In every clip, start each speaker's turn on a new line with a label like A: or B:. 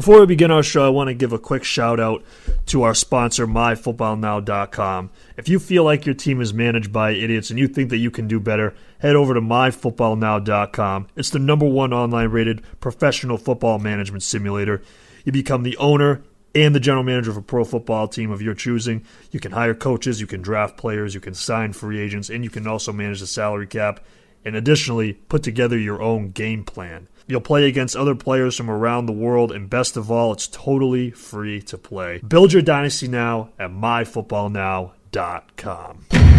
A: Before we begin our show, I want to give a quick shout out to our sponsor, MyFootballNow.com. If you feel like your team is managed by idiots and you think that you can do better, head over to MyFootballNow.com. It's the number one online rated professional football management simulator. You become the owner and the general manager of a pro football team of your choosing. You can hire coaches, you can draft players, you can sign free agents, and you can also manage the salary cap. And additionally, put together your own game plan. You'll play against other players from around the world, and best of all, it's totally free to play. Build your dynasty now at myfootballnow.com.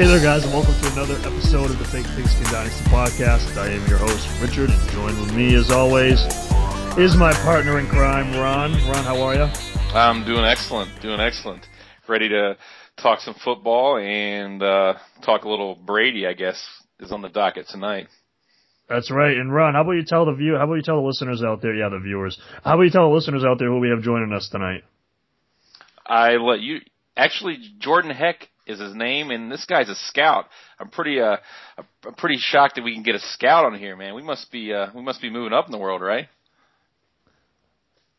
A: Hey there, guys, and welcome to another episode of the Fake Pigskin Dynasty podcast. I am your host, Richard, and joined with me, as always, is my partner in crime, Ron. Ron, how are you?
B: I'm doing excellent, doing excellent. Ready to talk some football and uh, talk a little Brady, I guess, is on the docket tonight.
A: That's right. And Ron, how about you tell the view? How about you tell the listeners out there? Yeah, the viewers. How about you tell the listeners out there who we have joining us tonight?
B: I let you. Actually, Jordan Heck is his name, and this guy's a scout. I'm pretty uh, I'm pretty shocked that we can get a scout on here, man. We must be uh, we must be moving up in the world, right?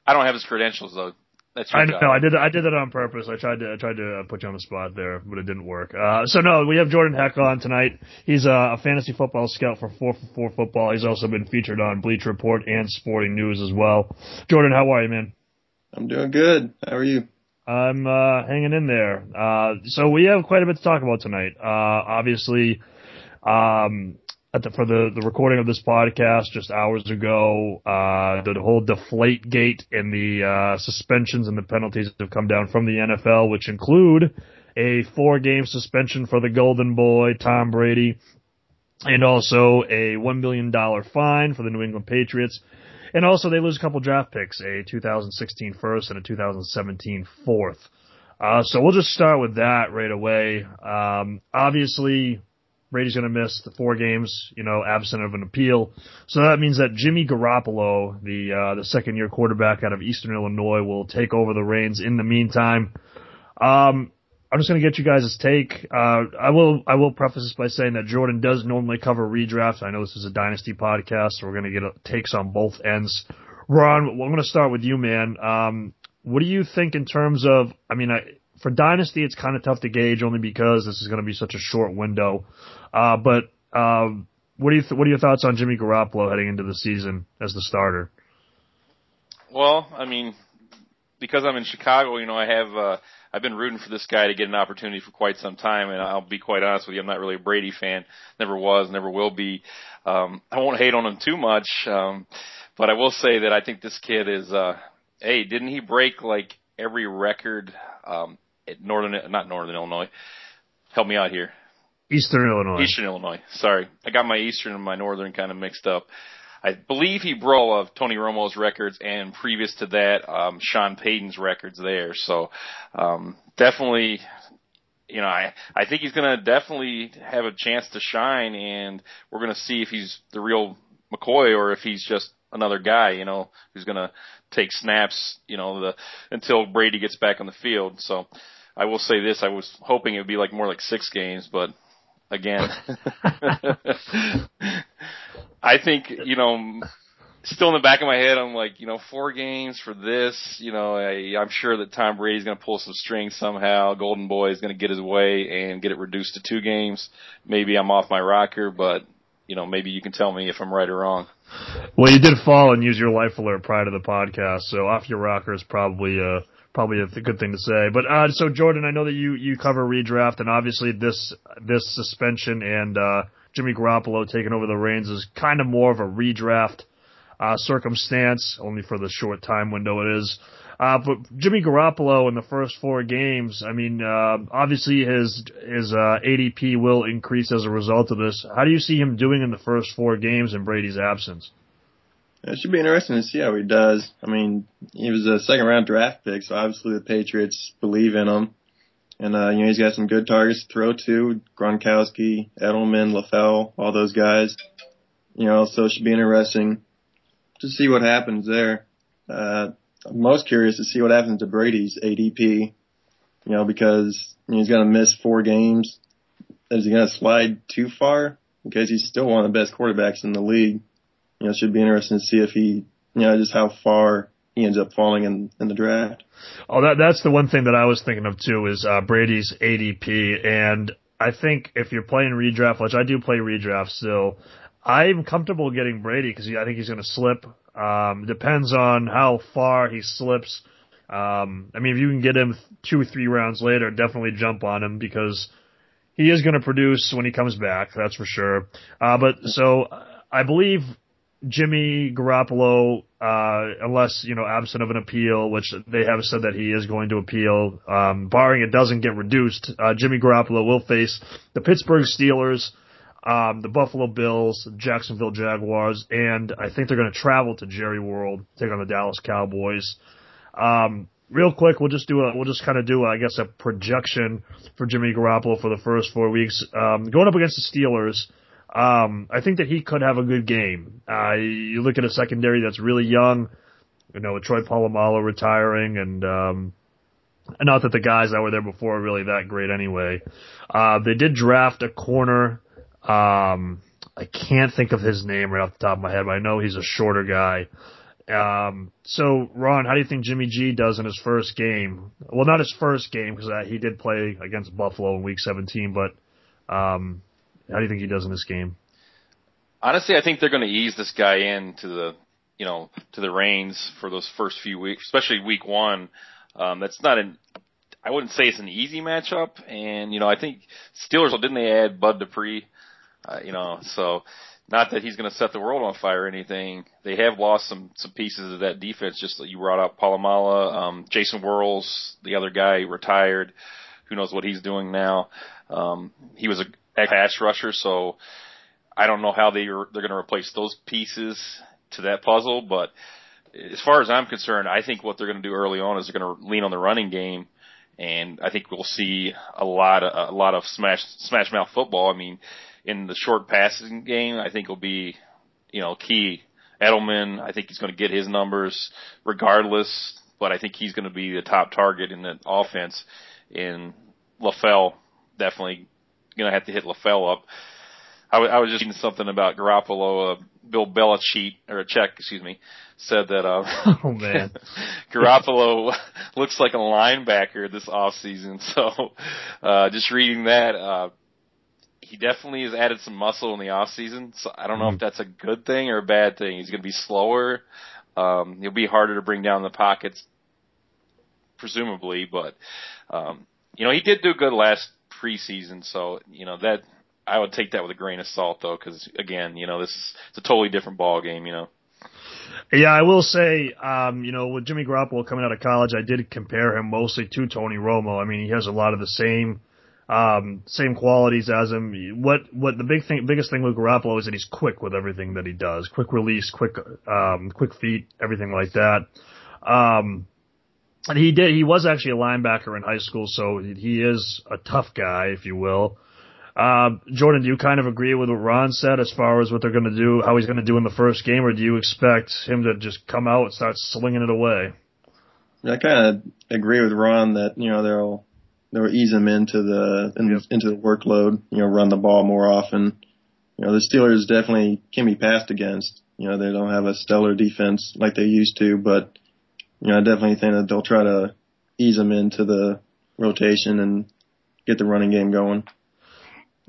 B: I don't have his credentials though. That's your
A: I
B: job.
A: know. I did. I did that on purpose. I tried to. I tried to uh, put you on the spot there, but it didn't work. Uh, so no, we have Jordan Heck on tonight. He's a, a fantasy football scout for four for four football. He's also been featured on Bleacher Report and Sporting News as well. Jordan, how are you, man?
C: I'm doing good. How are you?
A: I'm uh, hanging in there. Uh, so we have quite a bit to talk about tonight. Uh, obviously, um, the, for the, the recording of this podcast just hours ago, uh, the, whole deflate gate and the uh, suspensions and the penalties have come down from the NFL, which include a four game suspension for the Golden Boy, Tom Brady, and also a $1 million fine for the New England Patriots. And also, they lose a couple draft picks, a 2016 first and a 2017 fourth. Uh, so we'll just start with that right away. Um, obviously, Brady's going to miss the four games, you know, absent of an appeal. So that means that Jimmy Garoppolo, the uh, the second year quarterback out of Eastern Illinois, will take over the reins. In the meantime, um, I'm just going to get you guys' take. Uh, I will I will preface this by saying that Jordan does normally cover redrafts. I know this is a dynasty podcast, so we're going to get a, takes on both ends. Ron, I'm going to start with you, man. Um, what do you think in terms of? I mean, I, for dynasty, it's kind of tough to gauge only because this is going to be such a short window. Uh, but um, what do you th- what are your thoughts on Jimmy Garoppolo heading into the season as the starter?
B: Well, I mean, because I'm in Chicago, you know, I have uh, I've been rooting for this guy to get an opportunity for quite some time, and I'll be quite honest with you, I'm not really a Brady fan. Never was, never will be. Um, I won't hate on him too much, um, but I will say that I think this kid is. Uh, hey, didn't he break like every record um, at Northern, not Northern Illinois? Help me out here.
A: Eastern Illinois.
B: Eastern Illinois. Sorry, I got my Eastern and my Northern kind of mixed up. I believe he broke of Tony Romo's records, and previous to that, um, Sean Payton's records there. So um, definitely, you know, I I think he's going to definitely have a chance to shine, and we're going to see if he's the real McCoy or if he's just another guy, you know, who's going to take snaps, you know, the until Brady gets back on the field. So I will say this: I was hoping it would be like more like six games, but again. I think, you know, still in the back of my head, I'm like, you know, four games for this, you know, I, I'm sure that Tom Brady's going to pull some strings somehow. Golden Boy is going to get his way and get it reduced to two games. Maybe I'm off my rocker, but, you know, maybe you can tell me if I'm right or wrong.
A: Well, you did fall and use your life alert prior to the podcast, so off your rocker is probably uh probably a good thing to say. But uh so Jordan, I know that you you cover redraft, and obviously this this suspension and uh Jimmy Garoppolo taking over the reins is kind of more of a redraft uh circumstance, only for the short time window it is. Uh, but Jimmy Garoppolo in the first four games, I mean, uh, obviously his his uh, ADP will increase as a result of this. How do you see him doing in the first four games in Brady's absence?
C: It should be interesting to see how he does. I mean, he was a second round draft pick, so obviously the Patriots believe in him. And, uh, you know, he's got some good targets to throw to. Gronkowski, Edelman, LaFell, all those guys. You know, so it should be interesting to see what happens there. Uh, I'm most curious to see what happens to Brady's ADP. You know, because you know, he's going to miss four games. Is he going to slide too far? Because he's still one of the best quarterbacks in the league. You know, it should be interesting to see if he, you know, just how far he ends up falling in, in the draft.
A: Oh, that that's the one thing that I was thinking of too is uh, Brady's ADP, and I think if you're playing redraft, which I do play redraft still, I'm comfortable getting Brady because I think he's going to slip. Um, depends on how far he slips. Um, I mean, if you can get him two three rounds later, definitely jump on him because he is going to produce when he comes back. That's for sure. Uh, but so I believe Jimmy Garoppolo, uh, unless, you know, absent of an appeal, which they have said that he is going to appeal, um, barring it doesn't get reduced, uh, Jimmy Garoppolo will face the Pittsburgh Steelers, um, the Buffalo Bills, Jacksonville Jaguars, and I think they're going to travel to Jerry World, take on the Dallas Cowboys. Um, real quick, we'll just do a, we'll just kind of do, a, I guess, a projection for Jimmy Garoppolo for the first four weeks. Um, going up against the Steelers, um, I think that he could have a good game. Uh, you look at a secondary that's really young, you know, with Troy Polamalu retiring and, um, not that the guys that were there before are really that great anyway. Uh, they did draft a corner. Um, I can't think of his name right off the top of my head, but I know he's a shorter guy. Um, so Ron, how do you think Jimmy G does in his first game? Well, not his first game because uh, he did play against Buffalo in Week 17, but um, how do you think he does in this game?
B: Honestly, I think they're going to ease this guy in to the, you know, to the reins for those first few weeks, especially week one. Um, that's not an, I wouldn't say it's an easy matchup. And, you know, I think Steelers, didn't they add Bud Dupree? Uh, you know, so not that he's going to set the world on fire or anything. They have lost some, some pieces of that defense, just like you brought up Polamalu, um, Jason Worilds, the other guy retired. Who knows what he's doing now? Um, he was a pass rusher, so I don't know how they they're going to replace those pieces to that puzzle. But as far as I'm concerned, I think what they're going to do early on is they're going to lean on the running game, and I think we'll see a lot of a lot of smash smash mouth football. I mean, in the short passing game, I think will be you know key. Edelman, I think he's going to get his numbers regardless, but I think he's going to be the top target in the offense. In LaFell, definitely to have to hit LaFell up. I, w- I was just reading something about Garoppolo. Uh, Bill Belichick or a check, excuse me, said that uh,
A: oh man,
B: Garoppolo looks like a linebacker this off season. So uh, just reading that, uh, he definitely has added some muscle in the off season. So I don't know mm-hmm. if that's a good thing or a bad thing. He's going to be slower. Um, he'll be harder to bring down the pockets, presumably, but um, you know he did do good last preseason, so you know that I would take that with a grain of salt though, because again, you know this is it's a totally different ball game, you know.
A: Yeah, I will say, um, you know, with Jimmy Garoppolo coming out of college, I did compare him mostly to Tony Romo. I mean, he has a lot of the same, um, same qualities as him. What, what the big thing, biggest thing with Garoppolo is that he's quick with everything that he does. Quick release, quick, um, quick feet, everything like that. Um, and he did. He was actually a linebacker in high school, so he is a tough guy, if you will. Uh, Jordan, do you kind of agree with what Ron said as far as what they're going to do, how he's going to do in the first game, or do you expect him to just come out and start slinging it away?
C: I kind of agree with Ron that you know they'll they'll ease him into the in, yep. into the workload. You know, run the ball more often. You know, the Steelers definitely can be passed against. You know, they don't have a stellar defense like they used to, but you know, I definitely think that they'll try to ease him into the rotation and get the running game going.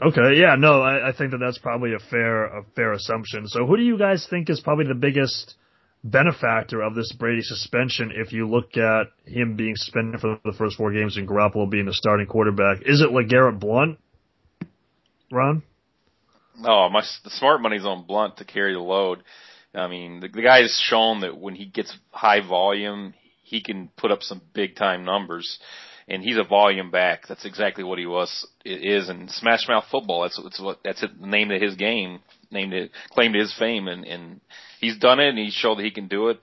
A: Okay, yeah, no, I, I think that that's probably a fair a fair assumption. So, who do you guys think is probably the biggest benefactor of this Brady suspension? If you look at him being suspended for the first four games and Garoppolo being the starting quarterback, is it LeGarrette Blunt? Ron?
B: Oh, my the smart money's on Blunt to carry the load. I mean, the, the guy has shown that when he gets high volume, he can put up some big time numbers. And he's a volume back. That's exactly what he was is in Smash Mouth football. That's that's what that's the name of his game, named it, claimed his fame, and and he's done it, and he showed that he can do it.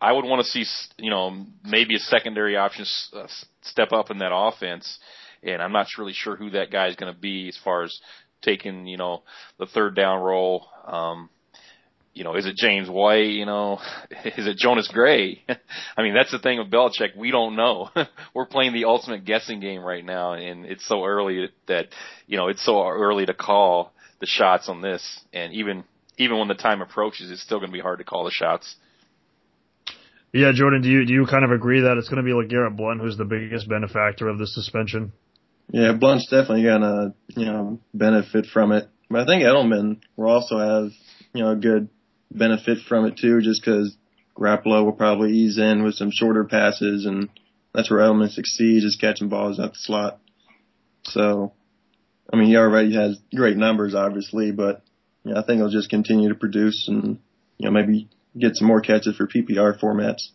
B: I would want to see, you know, maybe a secondary option uh, step up in that offense, and I'm not really sure who that guy is going to be as far as taking, you know, the third down role. Um, you know, is it James White? You know, is it Jonas Gray? I mean, that's the thing with Belichick. We don't know. We're playing the ultimate guessing game right now, and it's so early that, you know, it's so early to call the shots on this. And even even when the time approaches, it's still going to be hard to call the shots.
A: Yeah, Jordan, do you do you kind of agree that it's going to be like Garrett Blunt who's the biggest benefactor of the suspension?
C: Yeah, Blunt's definitely going to you know benefit from it, but I think Edelman will also have you know a good benefit from it too, just because Garoppolo will probably ease in with some shorter passes, and that's where Edelman succeeds is catching balls out the slot. So, I mean, he already has great numbers, obviously, but you know, I think he'll just continue to produce and you know maybe get some more catches for PPR formats.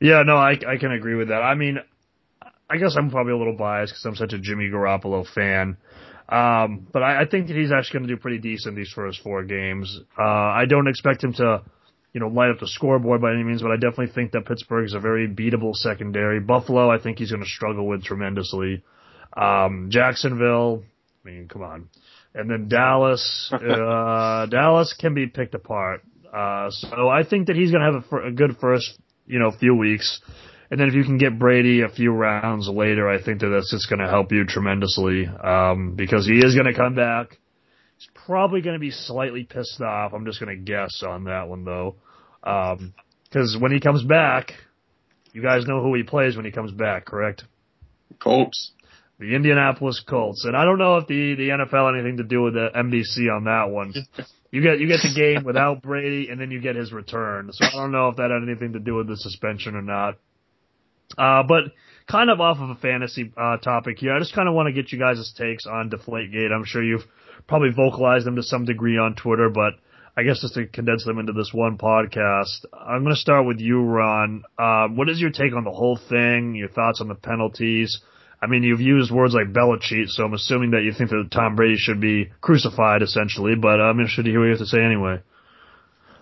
A: Yeah, no, I I can agree with that. I mean, I guess I'm probably a little biased because I'm such a Jimmy Garoppolo fan. Um, but I, I think that he's actually going to do pretty decent these first four games. Uh, I don't expect him to, you know, light up the scoreboard by any means, but I definitely think that Pittsburgh is a very beatable secondary. Buffalo, I think he's going to struggle with tremendously. Um, Jacksonville, I mean, come on. And then Dallas, uh, Dallas can be picked apart. Uh, so I think that he's going to have a, a good first, you know, few weeks. And then if you can get Brady a few rounds later, I think that that's just going to help you tremendously um, because he is going to come back. He's probably going to be slightly pissed off. I'm just going to guess on that one though, because um, when he comes back, you guys know who he plays when he comes back, correct?
C: Colts.
A: The Indianapolis Colts, and I don't know if the the NFL anything to do with the NBC on that one. You get you get the game without Brady, and then you get his return. So I don't know if that had anything to do with the suspension or not. Uh, but kind of off of a fantasy uh, topic here, I just kind of want to get you guys' takes on Deflategate. I'm sure you've probably vocalized them to some degree on Twitter, but I guess just to condense them into this one podcast, I'm going to start with you, Ron. Uh, what is your take on the whole thing? Your thoughts on the penalties? I mean, you've used words like Belichick, so I'm assuming that you think that Tom Brady should be crucified, essentially. But I'm interested to hear what you have to say anyway.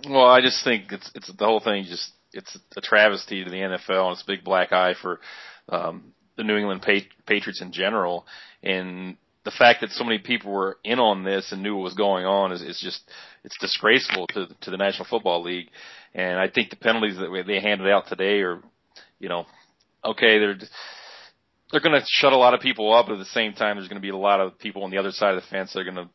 B: Well, I just think it's it's the whole thing just it's a travesty to the NFL and it's a big black eye for um, the New England Patriots in general. And the fact that so many people were in on this and knew what was going on is, is just it's disgraceful to to the National Football League. And I think the penalties that they handed out today are, you know, okay, they're they're going to shut a lot of people up, but at the same time, there's going to be a lot of people on the other side of the fence that are going to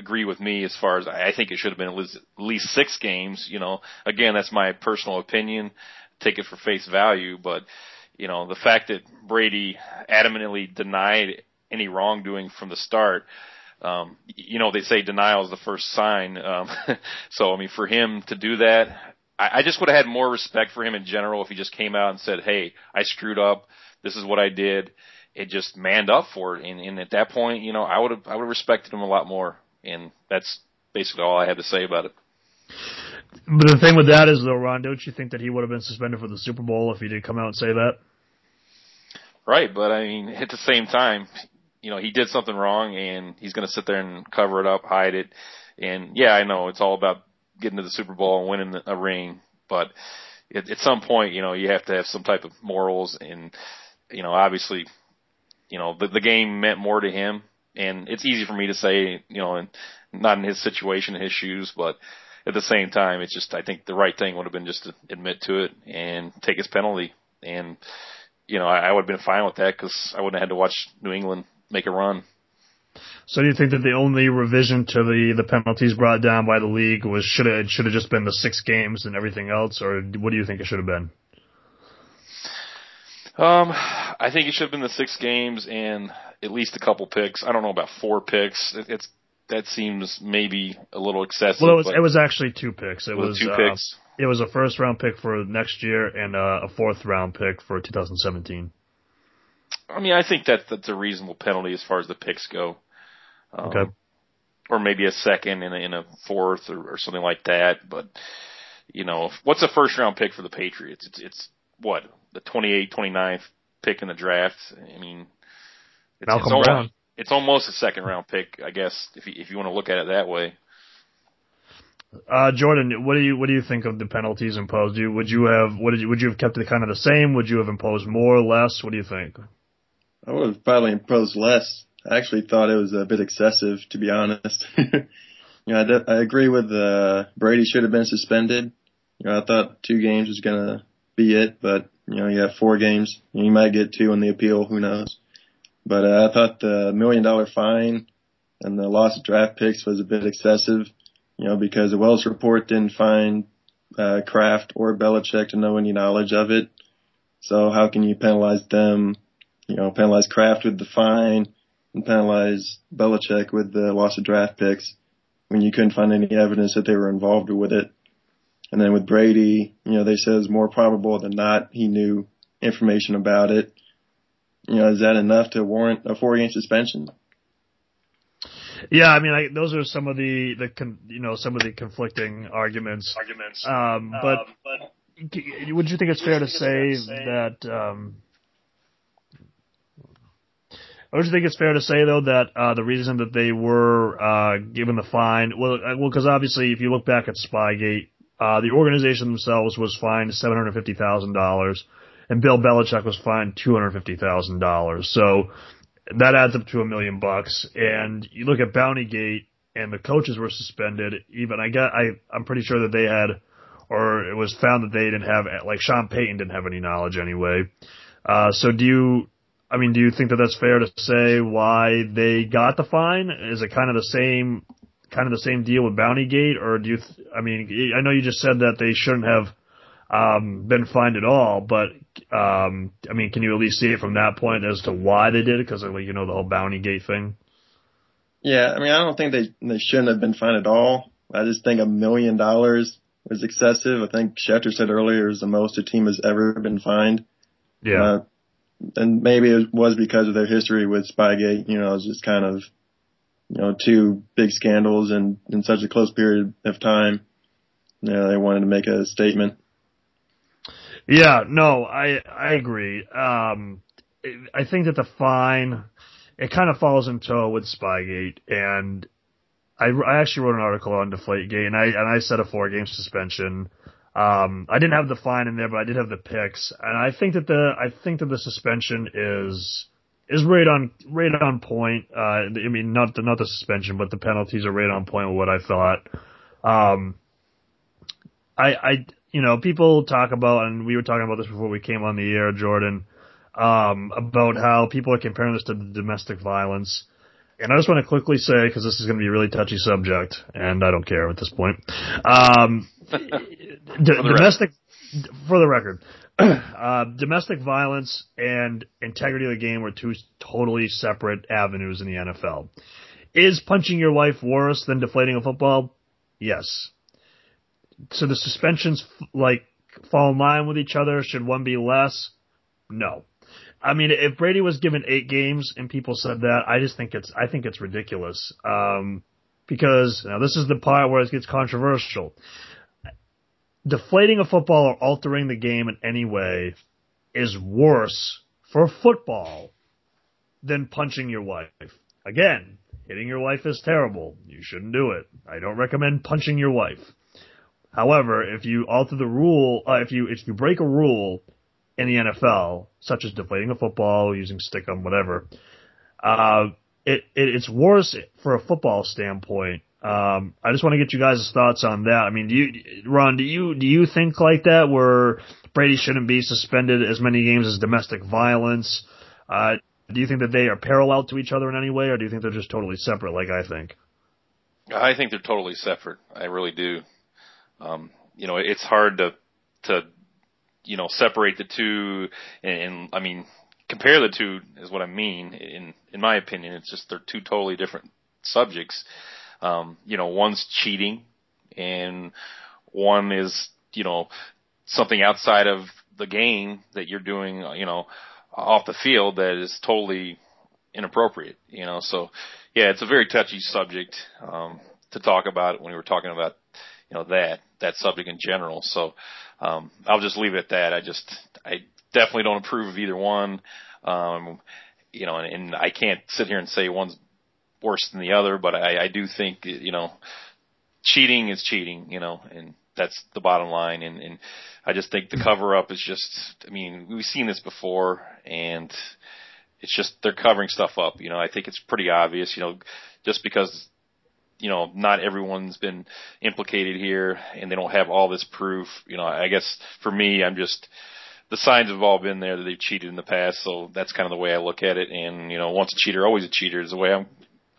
B: agree with me as far as I think it should have been at least, six games. You know, again, that's my personal opinion. Take it for face value, but you know, the fact that Brady adamantly denied any wrongdoing from the start. Um, you know, they say denial is the first sign. Um, so, I mean, for him to do that, I, I just would have had more respect for him in general if he just came out and said, "Hey, I screwed up. This is what I did." It just manned up for it, and, and at that point, you know, I would have I would have respected him a lot more and that's basically all I had to say about it.
A: But the thing with that is, though, Ron, don't you think that he would have been suspended for the Super Bowl if he did come out and say that?
B: Right, but I mean, at the same time, you know, he did something wrong, and he's going to sit there and cover it up, hide it. And yeah, I know it's all about getting to the Super Bowl and winning a ring, but at, at some point, you know, you have to have some type of morals, and you know, obviously, you know, the, the game meant more to him and it's easy for me to say, you know, and not in his situation, his shoes, but at the same time, it's just I think the right thing would have been just to admit to it and take his penalty, and you know, I, I would have been fine with that because I wouldn't have had to watch New England make a run.
A: So do you think that the only revision to the the penalties brought down by the league was should have should have just been the six games and everything else, or what do you think it should have been?
B: Um, I think it should have been the six games and at least a couple picks. I don't know about four picks. It, it's that seems maybe a little excessive.
A: Well, it was, it was actually two picks. It
B: was, two uh, picks.
A: It was a first round pick for next year and uh, a fourth round pick for 2017. I
B: mean, I think that that's a reasonable penalty as far as the picks go.
A: Um, okay.
B: Or maybe a second and a, in a fourth or, or something like that. But you know, what's a first round pick for the Patriots? It's it's what the 28, 29th pick in the draft. I mean,
A: it's, Malcolm
B: it's
A: Brown.
B: Almost, it's almost a second round pick, I guess, if you, if you want to look at it that way.
A: Uh, Jordan, what do you what do you think of the penalties imposed? You, would you have what did you, would you have kept it kind of the same? Would you have imposed more or less? What do you think?
C: I would have probably imposed less. I actually thought it was a bit excessive, to be honest. you you know, I, de- I agree with uh, Brady should have been suspended. You know, I thought two games was gonna be it, but you know, you have four games. You might get two in the appeal. Who knows? But uh, I thought the million dollar fine and the loss of draft picks was a bit excessive. You know, because the Wells report didn't find uh, Kraft or Belichick to know any knowledge of it. So how can you penalize them? You know, penalize Kraft with the fine and penalize Belichick with the loss of draft picks when you couldn't find any evidence that they were involved with it. And then with Brady, you know, they said it's more probable than not he knew information about it. You know, is that enough to warrant a four game suspension?
A: Yeah, I mean, I, those are some of the the con, you know some of the conflicting arguments. Arguments. Um, but, um, but would you think it's fair to say that? Um, would you think it's fair to say though that uh, the reason that they were uh, given the fine, well, uh, well, because obviously if you look back at Spygate, uh, the organization themselves was fined seven hundred fifty thousand dollars, and Bill Belichick was fined two hundred fifty thousand dollars. So that adds up to a million bucks. And you look at Bountygate, and the coaches were suspended. Even I got I I'm pretty sure that they had, or it was found that they didn't have like Sean Payton didn't have any knowledge anyway. Uh, so do you I mean, do you think that that's fair to say why they got the fine? Is it kind of the same, kind of the same deal with Bountygate, or do you? Th- I mean, I know you just said that they shouldn't have um, been fined at all, but um, I mean, can you at least see it from that point as to why they did it? Because like you know the whole Bountygate thing.
C: Yeah, I mean, I don't think they they shouldn't have been fined at all. I just think a million dollars is excessive. I think Schefter said earlier is the most a team has ever been fined.
A: Yeah. Uh,
C: and maybe it was because of their history with Spygate. You know, it was just kind of, you know, two big scandals in in such a close period of time. You know, they wanted to make a statement.
A: Yeah, no, I I agree. Um, I think that the fine it kind of falls in tow with Spygate, and I, I actually wrote an article on Deflategate, and I and I set a four game suspension um, I didn't have the fine in there, but I did have the picks, and I think that the I think that the suspension is is right on right on point. Uh, I mean, not the not the suspension, but the penalties are right on point with what I thought. Um, I I you know people talk about, and we were talking about this before we came on the air, Jordan, um, about how people are comparing this to domestic violence. And I just want to quickly say, because this is going to be a really touchy subject, and I don't care at this point. Um, d- domestic, for the record, uh, domestic violence and integrity of the game are two totally separate avenues in the NFL. Is punching your wife worse than deflating a football? Yes. So the suspensions like fall in line with each other. Should one be less? No. I mean, if Brady was given eight games and people said that, I just think it's I think it's ridiculous. Um, because now this is the part where it gets controversial. Deflating a football or altering the game in any way is worse for football than punching your wife. Again, hitting your wife is terrible. You shouldn't do it. I don't recommend punching your wife. However, if you alter the rule, uh, if you if you break a rule in the NFL, such as deflating a football, using stickum, whatever. Uh, it, it, it's worse for a football standpoint. Um, I just want to get you guys' thoughts on that. I mean, do you, Ron, do you, do you think like that where Brady shouldn't be suspended as many games as domestic violence? Uh, do you think that they are parallel to each other in any way, or do you think they're just totally separate, like I think?
B: I think they're totally separate. I really do. Um, you know, it's hard to to you know, separate the two and, and I mean, compare the two is what I mean. In in my opinion, it's just they're two totally different subjects. Um, you know, one's cheating, and one is you know something outside of the game that you're doing. You know, off the field that is totally inappropriate. You know, so yeah, it's a very touchy subject um, to talk about when we were talking about you know that that subject in general. So um, I'll just leave it at that. I just I definitely don't approve of either one. Um, you know, and, and I can't sit here and say one's worse than the other, but I, I do think you know cheating is cheating. You know, and that's the bottom line. And, and I just think the cover up is just. I mean, we've seen this before, and it's just they're covering stuff up. You know, I think it's pretty obvious. You know, just because you know, not everyone's been implicated here and they don't have all this proof. You know, I guess for me, I'm just, the signs have all been there that they've cheated in the past. So that's kind of the way I look at it. And, you know, once a cheater, always a cheater is the way I'm,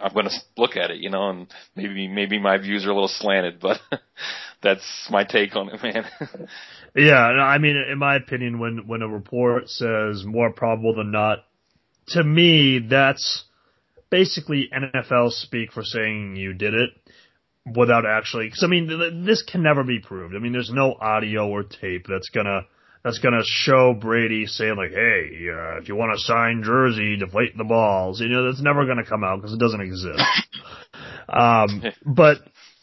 B: I'm going to look at it, you know, and maybe, maybe my views are a little slanted, but that's my take on it, man.
A: yeah. I mean, in my opinion, when, when a report says more probable than not, to me, that's, basically NFL speak for saying you did it without actually. Because I mean, this can never be proved. I mean, there's no audio or tape that's gonna that's gonna show Brady saying like, "Hey, uh, if you want to sign jersey, deflate the balls." You know, that's never gonna come out because it doesn't exist. um, but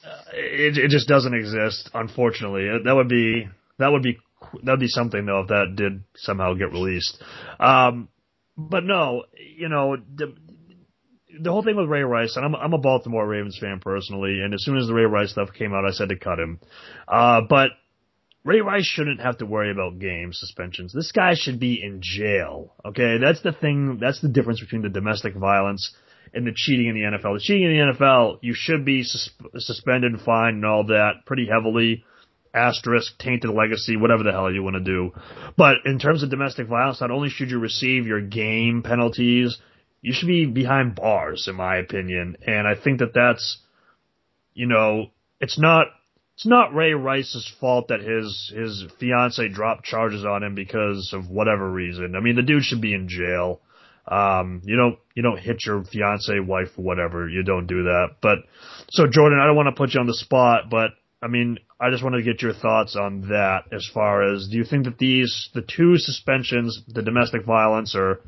A: uh, it it just doesn't exist. Unfortunately, that would be that would be that would be something though if that did somehow get released. Um, but no, you know, the whole thing with Ray Rice, and I'm I'm a Baltimore Ravens fan personally, and as soon as the Ray Rice stuff came out, I said to cut him. Uh, but Ray Rice shouldn't have to worry about game suspensions. This guy should be in jail. Okay, that's the thing. That's the difference between the domestic violence and the cheating in the NFL. The cheating in the NFL, you should be sus- suspended, fined, and all that pretty heavily. Asterisk, tainted legacy, whatever the hell you want to do. But in terms of domestic violence, not only should you receive your game penalties, you should be behind bars, in my opinion. And I think that that's, you know, it's not, it's not Ray Rice's fault that his, his fiance dropped charges on him because of whatever reason. I mean, the dude should be in jail. Um, you don't, you don't hit your fiance, wife, whatever. You don't do that. But, so Jordan, I don't want to put you on the spot, but I mean, I just wanted to get your thoughts on that as far as do you think that these, the two suspensions, the domestic violence or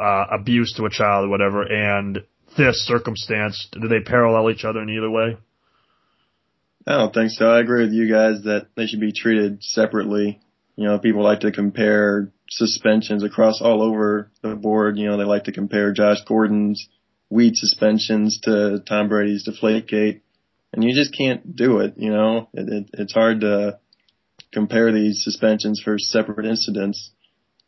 A: uh, abuse to a child or whatever, and this circumstance, do they parallel each other in either way?
C: I don't think so. I agree with you guys that they should be treated separately. You know, people like to compare suspensions across all over the board. You know, they like to compare Josh Gordon's weed suspensions to Tom Brady's Deflategate, and you just can't do it. You know, it, it, it's hard to compare these suspensions for separate incidents.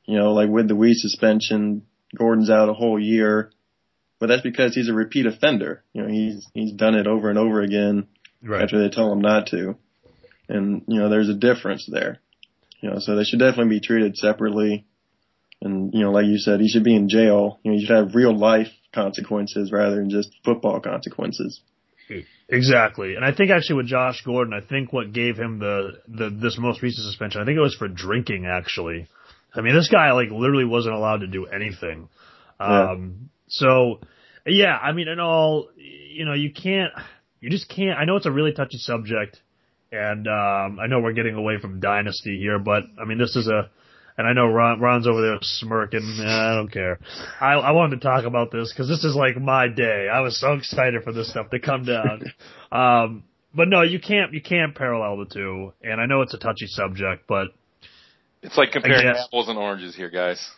C: You know, like with the weed suspension, Gordon's out a whole year, but that's because he's a repeat offender. You know, he's he's done it over and over again right. after they tell him not to, and you know, there's a difference there. You know, so they should definitely be treated separately. And you know, like you said, he should be in jail. You know, you should have real life consequences rather than just football consequences.
A: Exactly, and I think actually with Josh Gordon, I think what gave him the the this most recent suspension, I think it was for drinking actually. I mean, this guy like literally wasn't allowed to do anything. Yeah. Um, so yeah, I mean, in all, you know, you can't, you just can't. I know it's a really touchy subject, and um, I know we're getting away from dynasty here, but I mean, this is a, and I know Ron, Ron's over there smirking. I don't care. I, I wanted to talk about this because this is like my day. I was so excited for this stuff to come down. um, but no, you can't, you can't parallel the two. And I know it's a touchy subject, but
B: it's like comparing apples and oranges here, guys.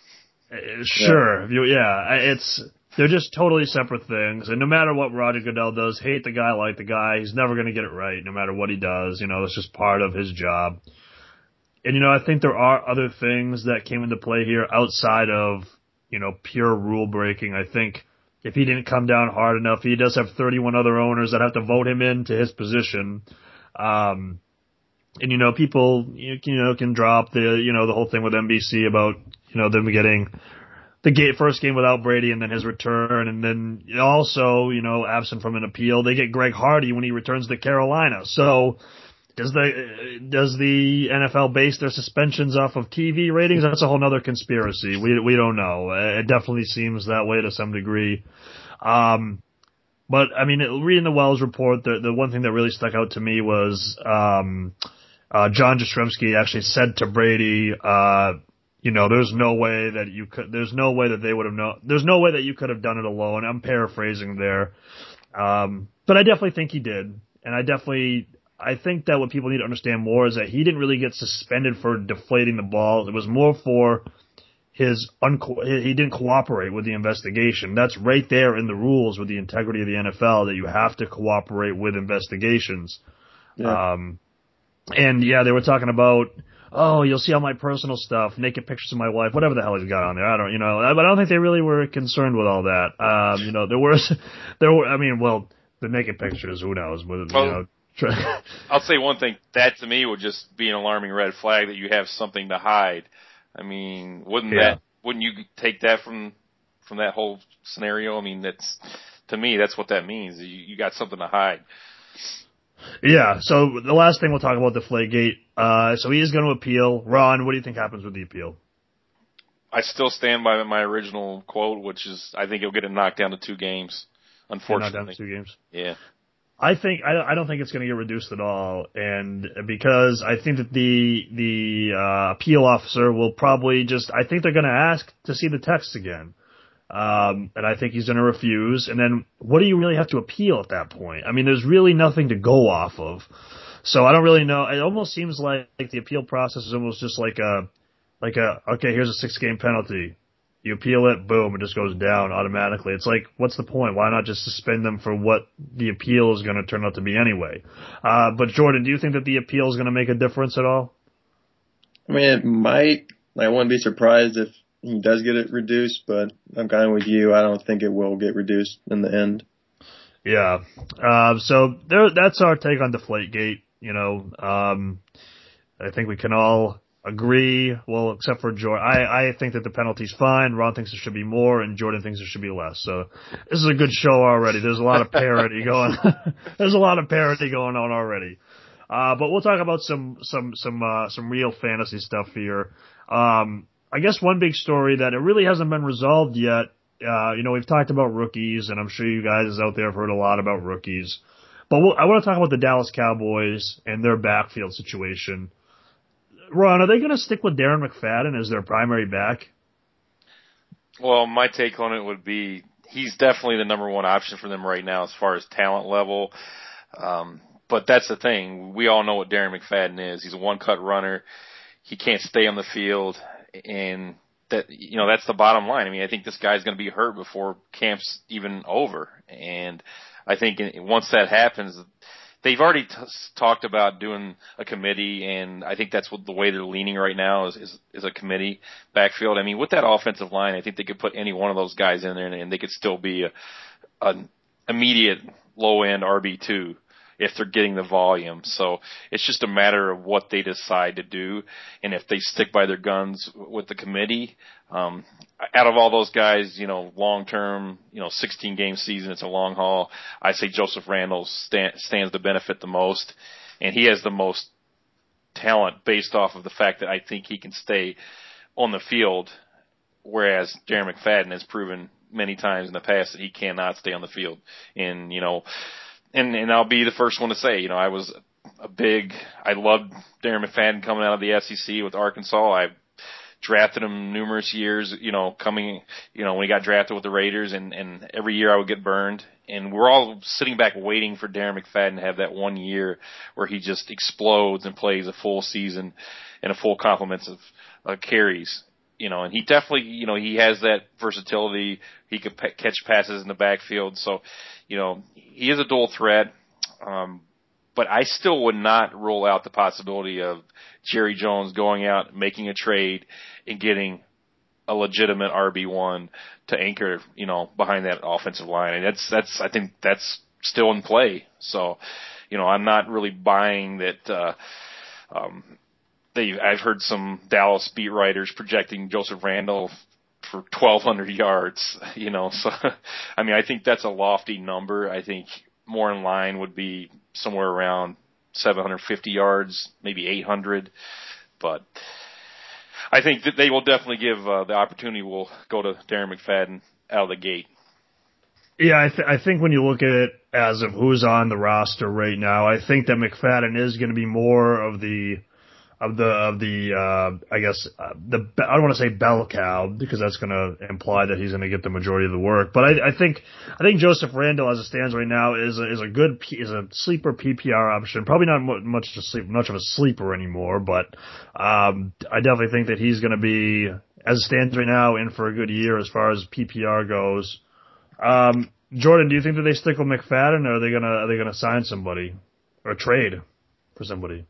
A: Uh, sure, yeah. yeah, it's they're just totally separate things, and no matter what Roger Goodell does, hate the guy, like the guy, he's never going to get it right, no matter what he does. You know, that's just part of his job. And you know, I think there are other things that came into play here outside of you know pure rule breaking. I think if he didn't come down hard enough, he does have 31 other owners that have to vote him into his position. Um, and you know, people you know can drop the you know the whole thing with NBC about you know them getting the first game without Brady and then his return, and then also you know absent from an appeal, they get Greg Hardy when he returns to Carolina. So does the does the NFL base their suspensions off of TV ratings? That's a whole other conspiracy. We we don't know. It definitely seems that way to some degree. Um, but I mean, reading the Wells report, the the one thing that really stuck out to me was um, uh, John Jastremski actually said to Brady, uh, you know, there's no way that you could, there's no way that they would have known, there's no way that you could have done it alone. I'm paraphrasing there. Um, but I definitely think he did. And I definitely, I think that what people need to understand more is that he didn't really get suspended for deflating the ball. It was more for his unco- he didn't cooperate with the investigation. That's right there in the rules with the integrity of the NFL that you have to cooperate with investigations. Yeah. Um, and yeah, they were talking about, oh, you'll see all my personal stuff, naked pictures of my wife, whatever the hell he's got on there. I don't, you know, but I don't think they really were concerned with all that. Um, you know, there was, there were, I mean, well, the naked pictures, who knows? But
B: Well,
A: you know, try,
B: I'll say one thing. That to me would just be an alarming red flag that you have something to hide. I mean, wouldn't
A: Yeah.
B: that wouldn't you take that from from that whole scenario? I mean, that's to me that's what that means. You, you got something to hide.
A: Yeah. So the last thing we'll talk about Deflategate. Uh, so he is going to appeal. Ron, what do you think happens with the appeal?
B: I still stand by my original quote, which is I think he'll get it knocked down to two games.
A: Not down
B: Unfortunately,
A: to two games.
B: yeah.
A: I think I, I don't think it's going to get reduced at all, and because I think that the the uh, appeal officer will probably just I think they're going to ask to see the text again, um, and I think he's going to refuse. And then what do you really have to appeal at that point? I mean, there's really nothing to go off of, so I don't really know. It almost seems like, like the appeal process is almost just like a like a okay, here's a six game penalty. You appeal it, boom, it just goes down automatically. It's like, what's the point? Why not just suspend them for what the appeal is going to turn out to be anyway? Uh, but Jordan, do you think that the appeal is going to make a difference at all?
C: I mean, it might. I wouldn't be surprised if he does get it reduced, but I'm kind of with you. I don't think it will get reduced in the end.
A: Yeah. Uh, so there, that's our take on Deflategate. You know, um, I think we can all agree. Well, except for Jordan, I, I think that the penalty's fine. Ron thinks there should be more, and Jordan thinks there should be less. So this is a good show already. There's a lot of parody going. There's a lot of parody going on already. Uh, but we'll talk about some some some uh, some real fantasy stuff here. Um, I guess one big story that it really hasn't been resolved yet. Uh, you know, we've talked about rookies, and I'm sure you guys out there have heard a lot about rookies. But we'll, I want to talk about the Dallas Cowboys and their backfield situation. Ron, are they going to stick with Darren McFadden as their primary back?
B: Well, my take on it would be he's definitely the number one option for them right now as far as talent level. Um, but that's the thing. We all know what Darren McFadden is. He's a one cut runner. He can't stay on the field and that, you know, that's the bottom line. I mean, I think this guy's going to be hurt before camp's even over. And I think once that happens, they've already t- talked about doing a committee, and I think that's what the way they're leaning right now is, is is a committee backfield. I mean, with that offensive line, I think they could put any one of those guys in there, and, and they could still be a, an immediate low end RB two if they're getting the volume. So it's just a matter of what they decide to do, and if they stick by their guns with the committee. Um, out of all those guys, you know, long term, you know, 16 game season, it's a long haul. I say Joseph Randle stand, stands to benefit the most, and he has the most talent based off of the fact that I think he can stay on the field, whereas Darren McFadden has proven many times in the past that he cannot stay on the field. And you know, and and I'll be the first one to say, you know, I was a big, I loved Darren McFadden coming out of the SEC with Arkansas. I drafted him numerous years, you know, coming, you know, when he got drafted with the Raiders and, and every year I would get burned. And we're all sitting back waiting for Darren McFadden to have that one year where he just explodes and plays a full season and a full complement of uh, carries. You know, and he definitely, you know, he has that versatility. He could pe- catch passes in the backfield. So, you know, he is a dual threat. Um, but I still would not rule out the possibility of Jerry Jones going out, making a trade, and getting a legitimate RB one to anchor, you know, behind that offensive line. And that's that's I think that's still in play. So, you know, I'm not really buying that. Uh, um, they I've heard some Dallas beat writers projecting Joseph Randle for 1,200 yards. You know, so I mean, I think that's a lofty number. I think more in line would be somewhere around 750 yards, maybe 800. But I think that they will definitely give uh, the opportunity will go to Darren McFadden out of the gate.
A: Yeah, I, th- I think when you look at it as of who's on the roster right now, I think that McFadden is going to be more of the of the of the uh, I guess uh, the I don't want to say bell cow because that's going to imply that he's going to get the majority of the work. But I, I think I think Joseph Randle as it stands right now is a, is a good is a sleeper PPR option. Probably not mu- much to sleep much of a sleeper anymore, but um, I definitely think that he's going to be as it stands right now in for a good year as far as PPR goes. Um, Jordan, do you think that they stick with McFadden, or are they gonna are they gonna sign somebody or trade for somebody?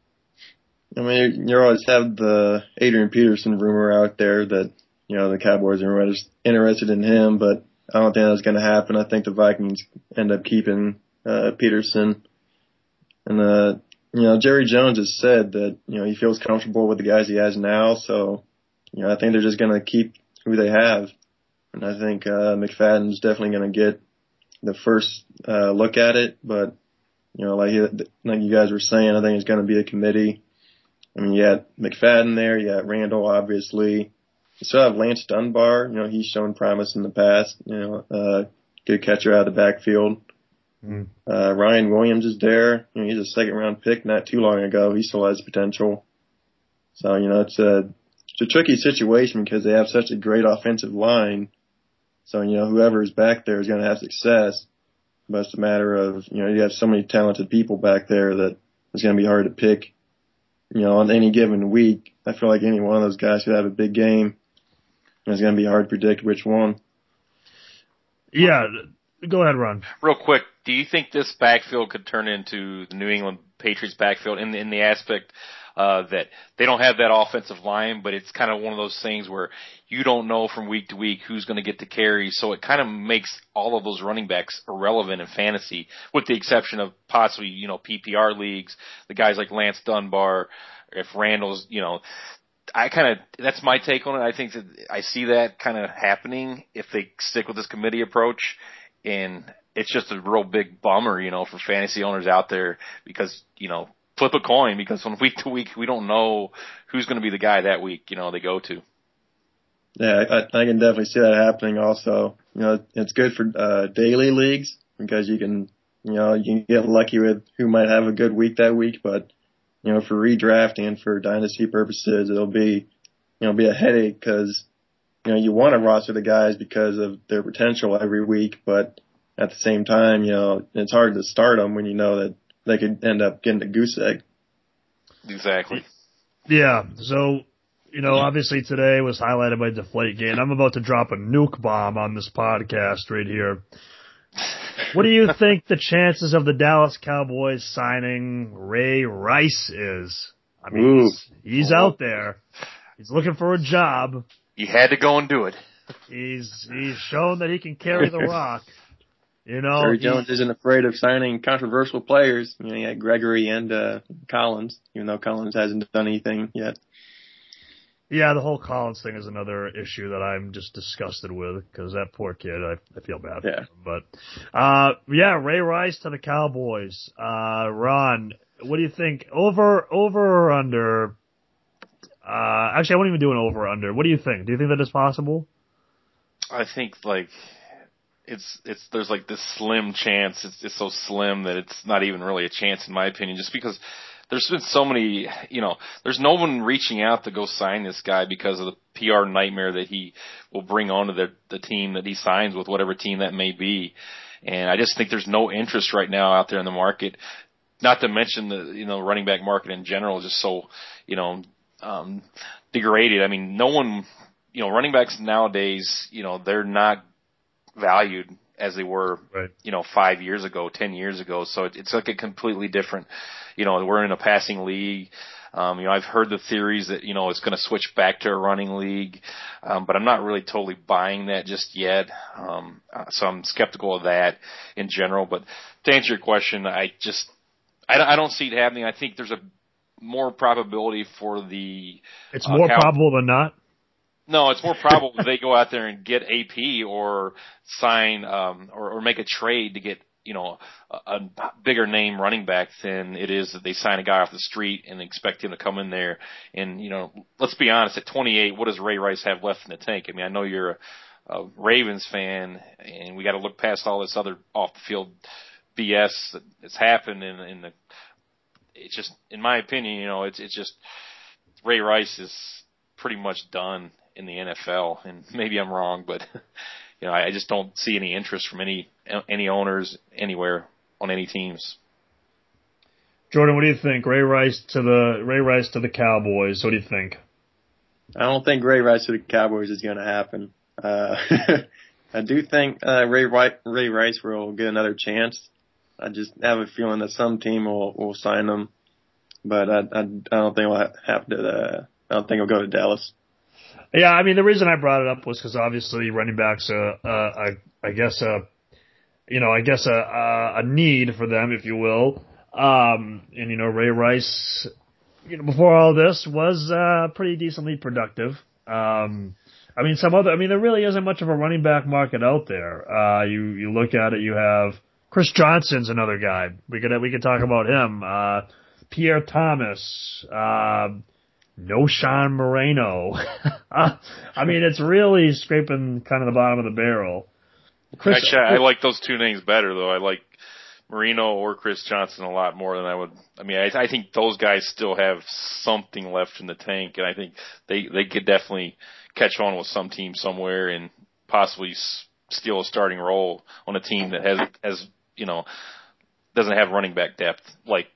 C: I mean, you always have the Adrian Peterson rumor out there that you know the Cowboys are interested in him, but I don't think that's going to happen. I think the Vikings end up keeping uh, Peterson, and uh, you know Jerry Jones has said that you know he feels comfortable with the guys he has now, so you know I think they're just going to keep who they have, and I think uh, McFadden's definitely going to get the first uh, look at it, but you know like like you guys were saying, I think it's going to be a committee. I mean, you had McFadden there, you had Randle, obviously. You still have Lance Dunbar. You know, he's shown promise in the past. You know, uh, good catcher out of the backfield. Mm. Uh, Ryan Williams is there. You know, he's a second round pick not too long ago. He still has potential. So, you know, it's a, it's a tricky situation because they have such a great offensive line. So, you know, whoever is back there is going to have success. But it's a matter of, you know, you have so many talented people back there that it's going to be hard to pick, you know, on any given week. I feel like any one of those guys could have a big game. It's going to be hard to predict which one.
A: Yeah, go ahead, Ron.
B: Real quick, do you think this backfield could turn into the New England Patriots backfield in the, in the aspect uh, that they don't have that offensive line, but it's kind of one of those things where you don't know from week to week who's going to get the carry, so it kind of makes all of those running backs irrelevant in fantasy, with the exception of possibly you know PPR leagues, the guys like Lance Dunbar, if Randle's you know I kind of that's my take on it. I think that I see that kind of happening if they stick with this committee approach, and it's just a real big bummer, you know, for fantasy owners out there because you know flip a coin because from week to week we don't know who's going to be the guy that week. You know, they go to.
C: Yeah, I, I can definitely see that happening. Also, you know, it's good for uh, daily leagues because you can, you know, you can get lucky with who might have a good week that week, but you know, for redrafting and for dynasty purposes, it'll be, you know, be a headache because, you know, you want to roster the guys because of their potential every week, but at the same time, you know, it's hard to start them when you know that they could end up getting a goose egg.
B: Exactly.
A: Yeah. So, you know, obviously today was highlighted by Deflategate. I'm about to drop a nuke bomb on this podcast right here. What do you think the chances of the Dallas Cowboys signing Ray Rice is? I mean, he's, he's out there. He's looking for a job.
B: He had to go and do it.
A: He's he's shown that he can carry the rock. You know,
C: Jerry Jones isn't afraid of signing controversial players. You know, he had Gregory and uh, Collins, even though Collins hasn't done anything yet.
A: Yeah, the whole Collins thing is another issue that I'm just disgusted with because that poor kid, I, I feel bad for
C: yeah.
A: him. But, uh, yeah, Ray Rice to the Cowboys. Uh, Ron, what do you think? Over, over or under? Uh, actually, I won't even do an over or under. What do you think? Do you think that is possible?
B: I think like it's it's there's like this slim chance. It's it's so slim that it's not even really a chance in my opinion. Just because there's been so many, you know, there's no one reaching out to go sign this guy because of the PR nightmare that he will bring onto the the team that he signs with, whatever team that may be. And I just think there's no interest right now out there in the market. Not to mention the you know running back market in general is just so you know um, degraded. I mean, no one, you know, running backs nowadays, you know, they're not valued as they were,
A: right.
B: you know, five years ago, ten years ago. So it, it's like a completely different you know, we're in a passing league. Um, you know, I've heard the theories that, you know, it's going to switch back to a running league. Um, but I'm not really totally buying that just yet. Um, uh, so I'm skeptical of that in general. But to answer your question, I just, I, I don't see it happening. I think there's a more probability for the.
A: It's more uh, probable than not.
B: No, it's more probable they go out there and get AP or sign um, or, or make a trade to get you know, a, a bigger name running back than it is that they sign a guy off the street and expect him to come in there. And, you know, let's be honest, at 28, what does Ray Rice have left in the tank? I mean, I know you're a, a Ravens fan and we got to look past all this other off the field BS that's happened in, in the, it's just, in my opinion, you know, it's, it's just, Ray Rice is pretty much done in the NFL and maybe I'm wrong, but you know, I, I just don't see any interest from any any owners anywhere on any teams.
A: Jordan, what do you think? Ray Rice to the Ray Rice to the Cowboys. What do you think?
C: I don't think Ray Rice to the Cowboys is going to happen. Uh, I do think uh, Ray Ray Rice will get another chance. I just have a feeling that some team will will sign him, but I I, I don't think we'll have to. Uh, I don't think he'll go to Dallas.
A: Yeah, I mean the reason I brought it up was because obviously running backs, uh, uh, I, I guess, uh, you know, I guess a, a, a need for them, if you will. Um, and you know, Ray Rice, you know, before all this was, uh, pretty decently productive. Um, I mean, some other, I mean, there really isn't much of a running back market out there. Uh, you, you look at it, you have Chris Johnson's another guy. We could, we could talk about him. Uh, Pierre Thomas, uh, Knowshon Moreno. I mean, it's really scraping kind of the bottom of the barrel.
B: Chris, Actually, I like those two names better though. I like Moreno or Chris Johnson a lot more than I would. I mean, I, I think those guys still have something left in the tank, and I think they they could definitely catch on with some team somewhere and possibly steal a starting role on a team that has has you know doesn't have running back depth like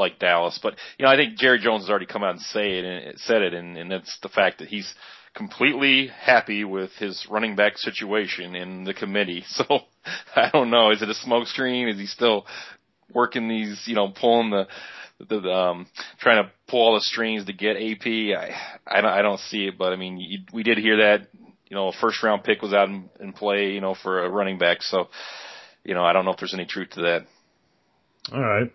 B: like Dallas. But you know, I think Jerry Jones has already come out and say it and said it, and, and that's the fact that he's completely happy with his running back situation in the committee. So I don't know. Is it a smokescreen? Is he still working these? You know, pulling the the, the um trying to pull all the strings to get AP. I I don't, I don't see it, but I mean, you, we did hear that. You know, a first round pick was out in, in play. You know, for a running back. So, you know, I don't know if there's any truth to that.
A: All right.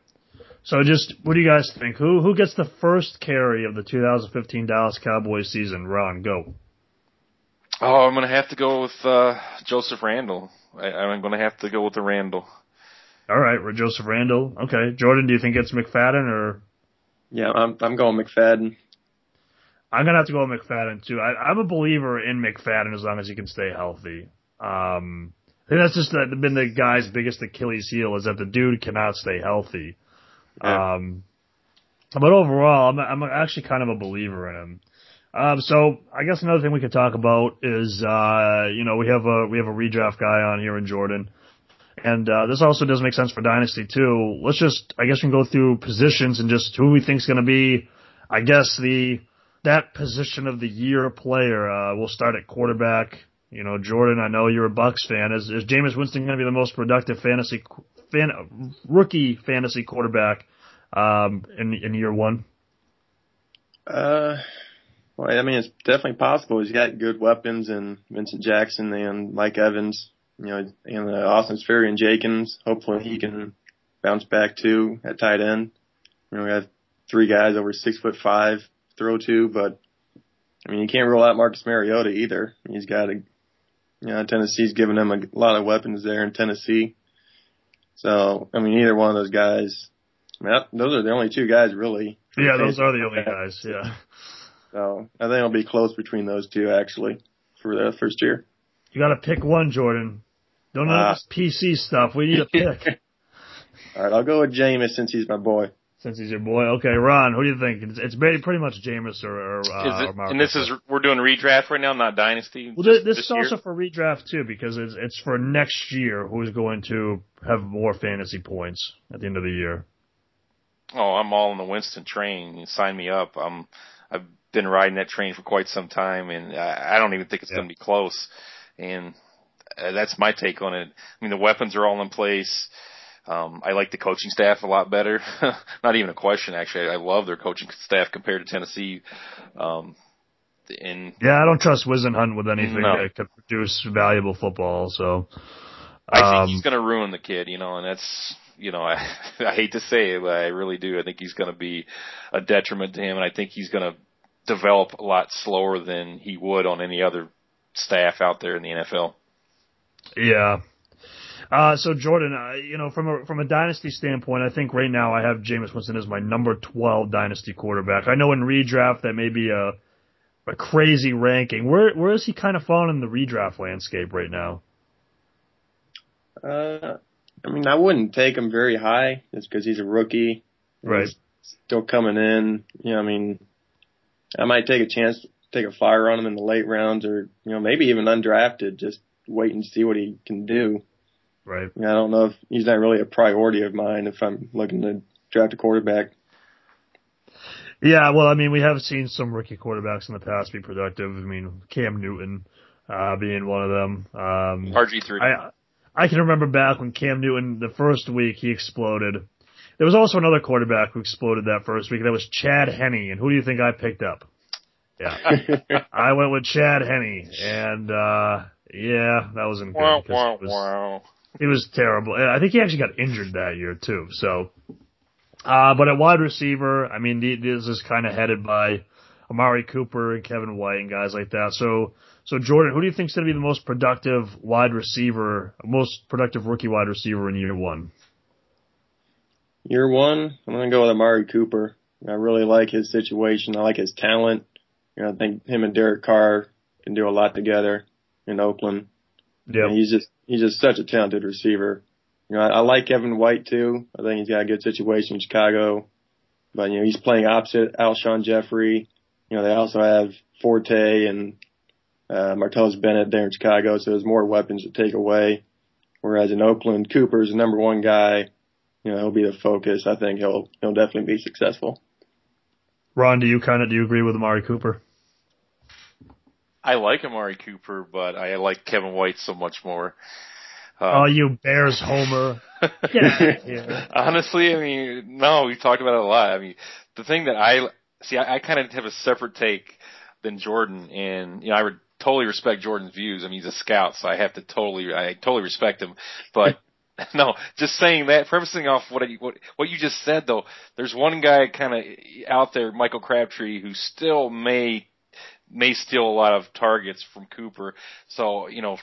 A: So just what do you guys think? Who who gets the first carry of the 2015 Dallas Cowboys season? Ron, go.
B: Oh, I'm gonna have to go with uh, Joseph Randle. I, I'm gonna have to go with the Randle.
A: All right, we're Joseph Randle. Okay, Jordan, do you think it's McFadden or?
C: Yeah, I'm I'm going McFadden.
A: I'm gonna have to go with McFadden too. I, I'm a believer in McFadden as long as he can stay healthy. Um, I think that's just been the guy's biggest Achilles heel is that the dude cannot stay healthy. Yeah. Um, but overall, I'm, I'm actually kind of a believer in him. Um, so I guess another thing we could talk about is, uh, you know, we have a, we have a redraft guy on here in Jordan. And, uh, this also does make sense for Dynasty too. Let's just, I guess we can go through positions and just who we think is going to be, I guess the, that position of the year player. Uh, we'll start at quarterback. You know, Jordan, I know you're a Bucs fan. Is, is Jameis Winston going to be the most productive fantasy fan, rookie fantasy quarterback um, in in year one?
C: Uh, well, I mean, it's definitely possible. He's got good weapons and Vincent Jackson and Mike Evans, you know, and uh, Austin Seferian-Jenkins. Hopefully, he can bounce back too at tight end. You know, we have three guys over six foot five throw to, but I mean, you can't rule out Marcus Mariota either. He's got a, you know, Tennessee's given him a lot of weapons there in Tennessee. So, I mean, either one of those guys, I mean, those are the only two guys really.
A: Yeah, those are the only guys. Yeah.
C: So I think it'll be close between those two actually for the first year.
A: You got to pick one, Jordan. Don't know uh, this PC stuff. We need a pick.
C: All right, I'll go with Jameis since he's my boy.
A: Since he's your boy, okay, Ron, who do you think? It's, it's pretty much Jameis or, or, uh,
B: it, or And this is we're doing redraft right now, not dynasty.
A: Well, this, this, this is year? also for redraft too because it's it's for next year. Who's going to have more fantasy points at the end of the year?
B: Oh, I'm all in the Winston train. You sign me up. I'm I've been riding that train for quite some time, and I, I don't even think it's yeah. going to be close. And uh, that's my take on it. I mean, the weapons are all in place. Um, I like the coaching staff a lot better. Not even a question, actually. I love their coaching staff compared to Tennessee. Um, in
A: yeah, I don't trust Whisenhunt with anything no. that could produce valuable football. So
B: I think he's um, going to ruin the kid, you know, and that's you know I I hate to say it, but I really do. I think he's going to be a detriment to him, and I think he's going to develop a lot slower than he would on any other staff out there in the NFL.
A: Yeah, uh, so Jordan, uh, you know, from a from a dynasty standpoint, I think right now I have Jameis Winston as my number twelve dynasty quarterback. I know in redraft that may be a a crazy ranking. Where where is he kind of falling in the redraft landscape right now?
C: Uh, I mean, I wouldn't take him very high just because he's a rookie.
A: Right.
C: still coming in. You know, I mean, I might take a chance, take a flyer on him in the late rounds, or you know, maybe even undrafted. Just wait and see what he can do.
A: Right.
C: I don't know if he's not really a priority of mine if I'm looking to draft a quarterback.
A: Yeah, well, I mean, we have seen some rookie quarterbacks in the past be productive. I mean, Cam Newton uh, being one of them. Um,
B: RG3.
A: I, I can remember back when Cam Newton, the first week, he exploded. There was also another quarterback who exploded that first week. That was Chad Henne. And who do you think I picked up? Yeah. I went with Chad Henne. And, uh, yeah, that was in good.
B: Wow, wow, wow.
A: He was terrible. I think he actually got injured that year too. So, uh, but at wide receiver, I mean, this is kind of headed by Amari Cooper and Kevin White and guys like that. So, so Jordan, who do you think is going to be the most productive wide receiver, most productive rookie wide receiver in year one?
C: Year one, I'm going to go with Amari Cooper. I really like his situation. I like his talent. You know, I think him and Derek Carr can do a lot together in Oakland. Yeah, he's just he's just such a talented receiver. You know, I, I like Kevin White too. I think he's got a good situation in Chicago, but you know he's playing opposite Alshon Jeffery. You know, they also have Forte and uh, Martellus Bennett there in Chicago, so there's more weapons to take away. Whereas in Oakland, Cooper's the number one guy. You know, he'll be the focus. I think he'll he'll definitely be successful.
A: Ron, do you kind of do you agree with Amari Cooper?
B: I like Amari Cooper, but I like Kevin White so much more.
A: Uh, oh, you Bears homer! Get out of here.
B: Honestly, I mean, no, we talked about it a lot. I mean, the thing that I see, I, I kind of have a separate take than Jordan, and you know, I would totally respect Jordan's views. I mean, he's a scout, so I have to totally, I totally respect him. But no, just saying that, prefacing off what I, what what you just said though. There's one guy kind of out there, Michael Crabtree, who still may may steal a lot of targets from Cooper. So, you know,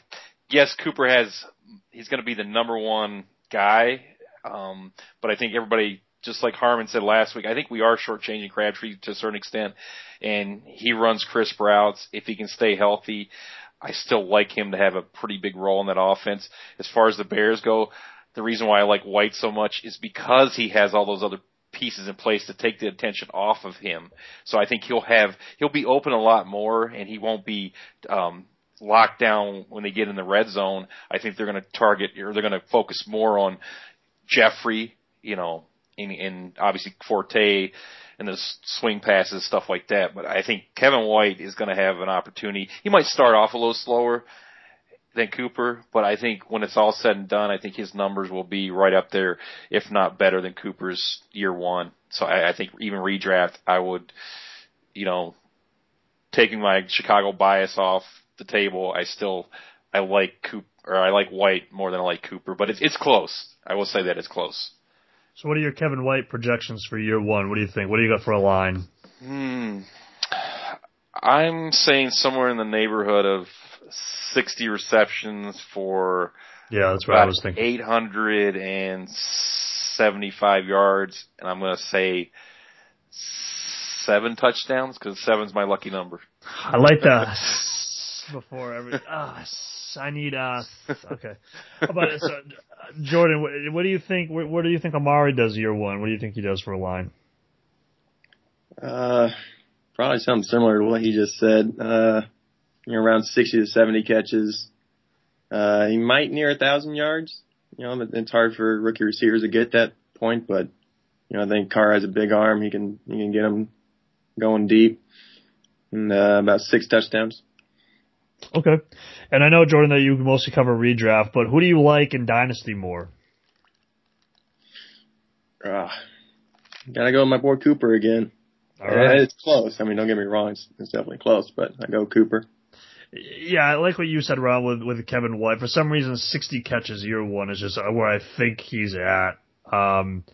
B: yes, Cooper has, he's going to be the number one guy. Um, but I think everybody, just like Harmon said last week, I think we are shortchanging Crabtree to a certain extent. And he runs crisp routes. If he can stay healthy, I still like him to have a pretty big role in that offense. As far as the Bears go, the reason why I like White so much is because he has all those other pieces in place to take the attention off of him. So I think he'll have he'll be open a lot more, and he won't be um, locked down when they get in the red zone. I think they're going to target or they're going to focus more on Jeffery, you know, and, and obviously Forte and the swing passes, stuff like that. But I think Kevin White is going to have an opportunity. He might start off a little slower, than Cooper, but I think when it's all said and done, I think his numbers will be right up there, if not better than Cooper's year one. So I, I think even redraft, I would, you know, taking my Chicago bias off the table, I still, I like Cooper, or I like White more than I like Cooper, but it's, it's close. I will say that it's close.
A: So what are your Kevin White projections for year one? What do you think? What do you got for a line?
B: Hmm. I'm saying somewhere in the neighborhood of 60 receptions for
A: yeah, that's what I was thinking.
B: 875 yards, and I'm going to say seven touchdowns because seven's my lucky number.
A: I like that before every. Uh, I need uh okay. But so, Jordan, what, what, do you think? What, what, do you think Amari does year one? What do you think he does for a line?
C: Uh, probably something similar to what he just said. Uh, you know, around 60 to 70 catches. Uh, he might near a thousand yards. You know, it's hard for rookie receivers to get that point, but you know, I think Carr has a big arm. He can he can get him going deep, and uh, about six touchdowns.
A: Okay, and I know Jordan that you mostly cover redraft, but who do you like in dynasty more?
C: Uh, gotta go with my boy Cooper again. All right. It's close. I mean, don't get me wrong, it's, it's definitely close, but I go Cooper.
A: Yeah, I like what you said, Ron, with, with Kevin White. For some reason, 60 catches year one is just where I think he's at. Um,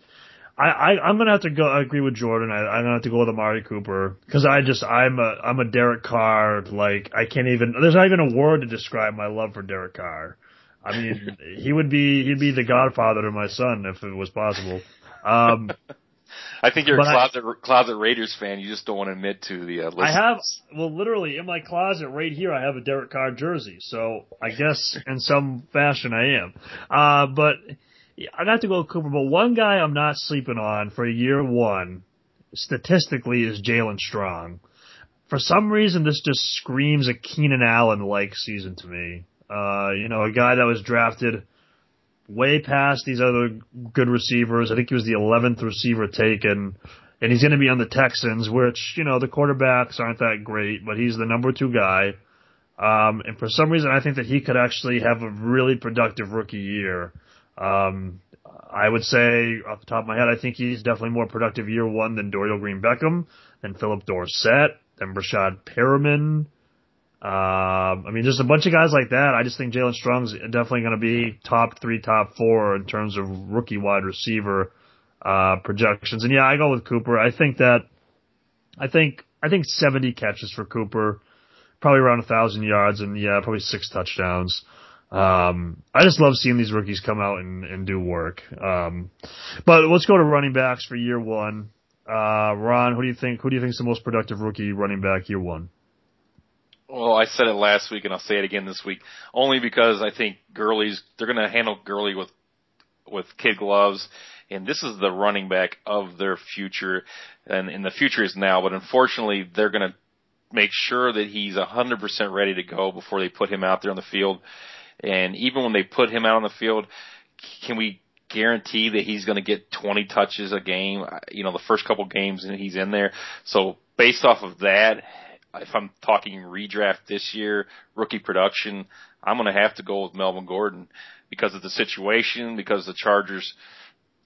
A: I, I, am gonna have to go, I agree with Jordan. I, I'm gonna have to go with Amari Cooper. Cause I just, I'm a, I'm a Derek Carr, like, I can't even, there's not even a word to describe my love for Derek Carr. I mean, he would be, he'd be the godfather to my son if it was possible. Um,
B: I think you're but a closet I, closet Raiders fan. You just don't want to admit to the. Uh,
A: I have well, literally in my closet right here. I have a Derek Carr jersey, so I guess in some fashion I am. Uh, but I got to go with Cooper. But one guy I'm not sleeping on for year one, statistically, is Jaelen Strong. For some reason, this just screams a Keenan Allen like season to me. Uh, you know, a guy that was drafted way past these other good receivers. I think he was the 11th receiver taken, and he's going to be on the Texans, which, you know, the quarterbacks aren't that great, but he's the number two guy. Um, and for some reason, I think that he could actually have a really productive rookie year. Um, I would say, off the top of my head, I think he's definitely more productive year one than Dorial Green Beckham, than Phillip Dorsett, than Breshad Perriman. Um, I mean, there's a bunch of guys like that. I just think Jaelen Strong's definitely going to be top three, top four in terms of rookie wide receiver uh, projections. And yeah, I go with Cooper. I think that I think I think 70 catches for Cooper, probably around a thousand yards, and yeah, probably six touchdowns. Um, I just love seeing these rookies come out and, and do work. Um, but let's go to running backs for year one. Uh, Ron, who do you think? Who do you think is the most productive rookie running back year one?
B: Well, I said it last week and I'll say it again this week, only because I think Gurley's they're going to handle Gurley with with kid gloves, and this is the running back of their future, and, and the future is now. But unfortunately, they're going to make sure that he's a hundred percent ready to go before they put him out there on the field. And even when they put him out on the field, can we guarantee that he's going to get 20 touches a game? You know, the first couple games and he's in there. So based off of that, if I'm talking redraft this year, rookie production, I'm going to have to go with Melvin Gordon because of the situation, because the Chargers,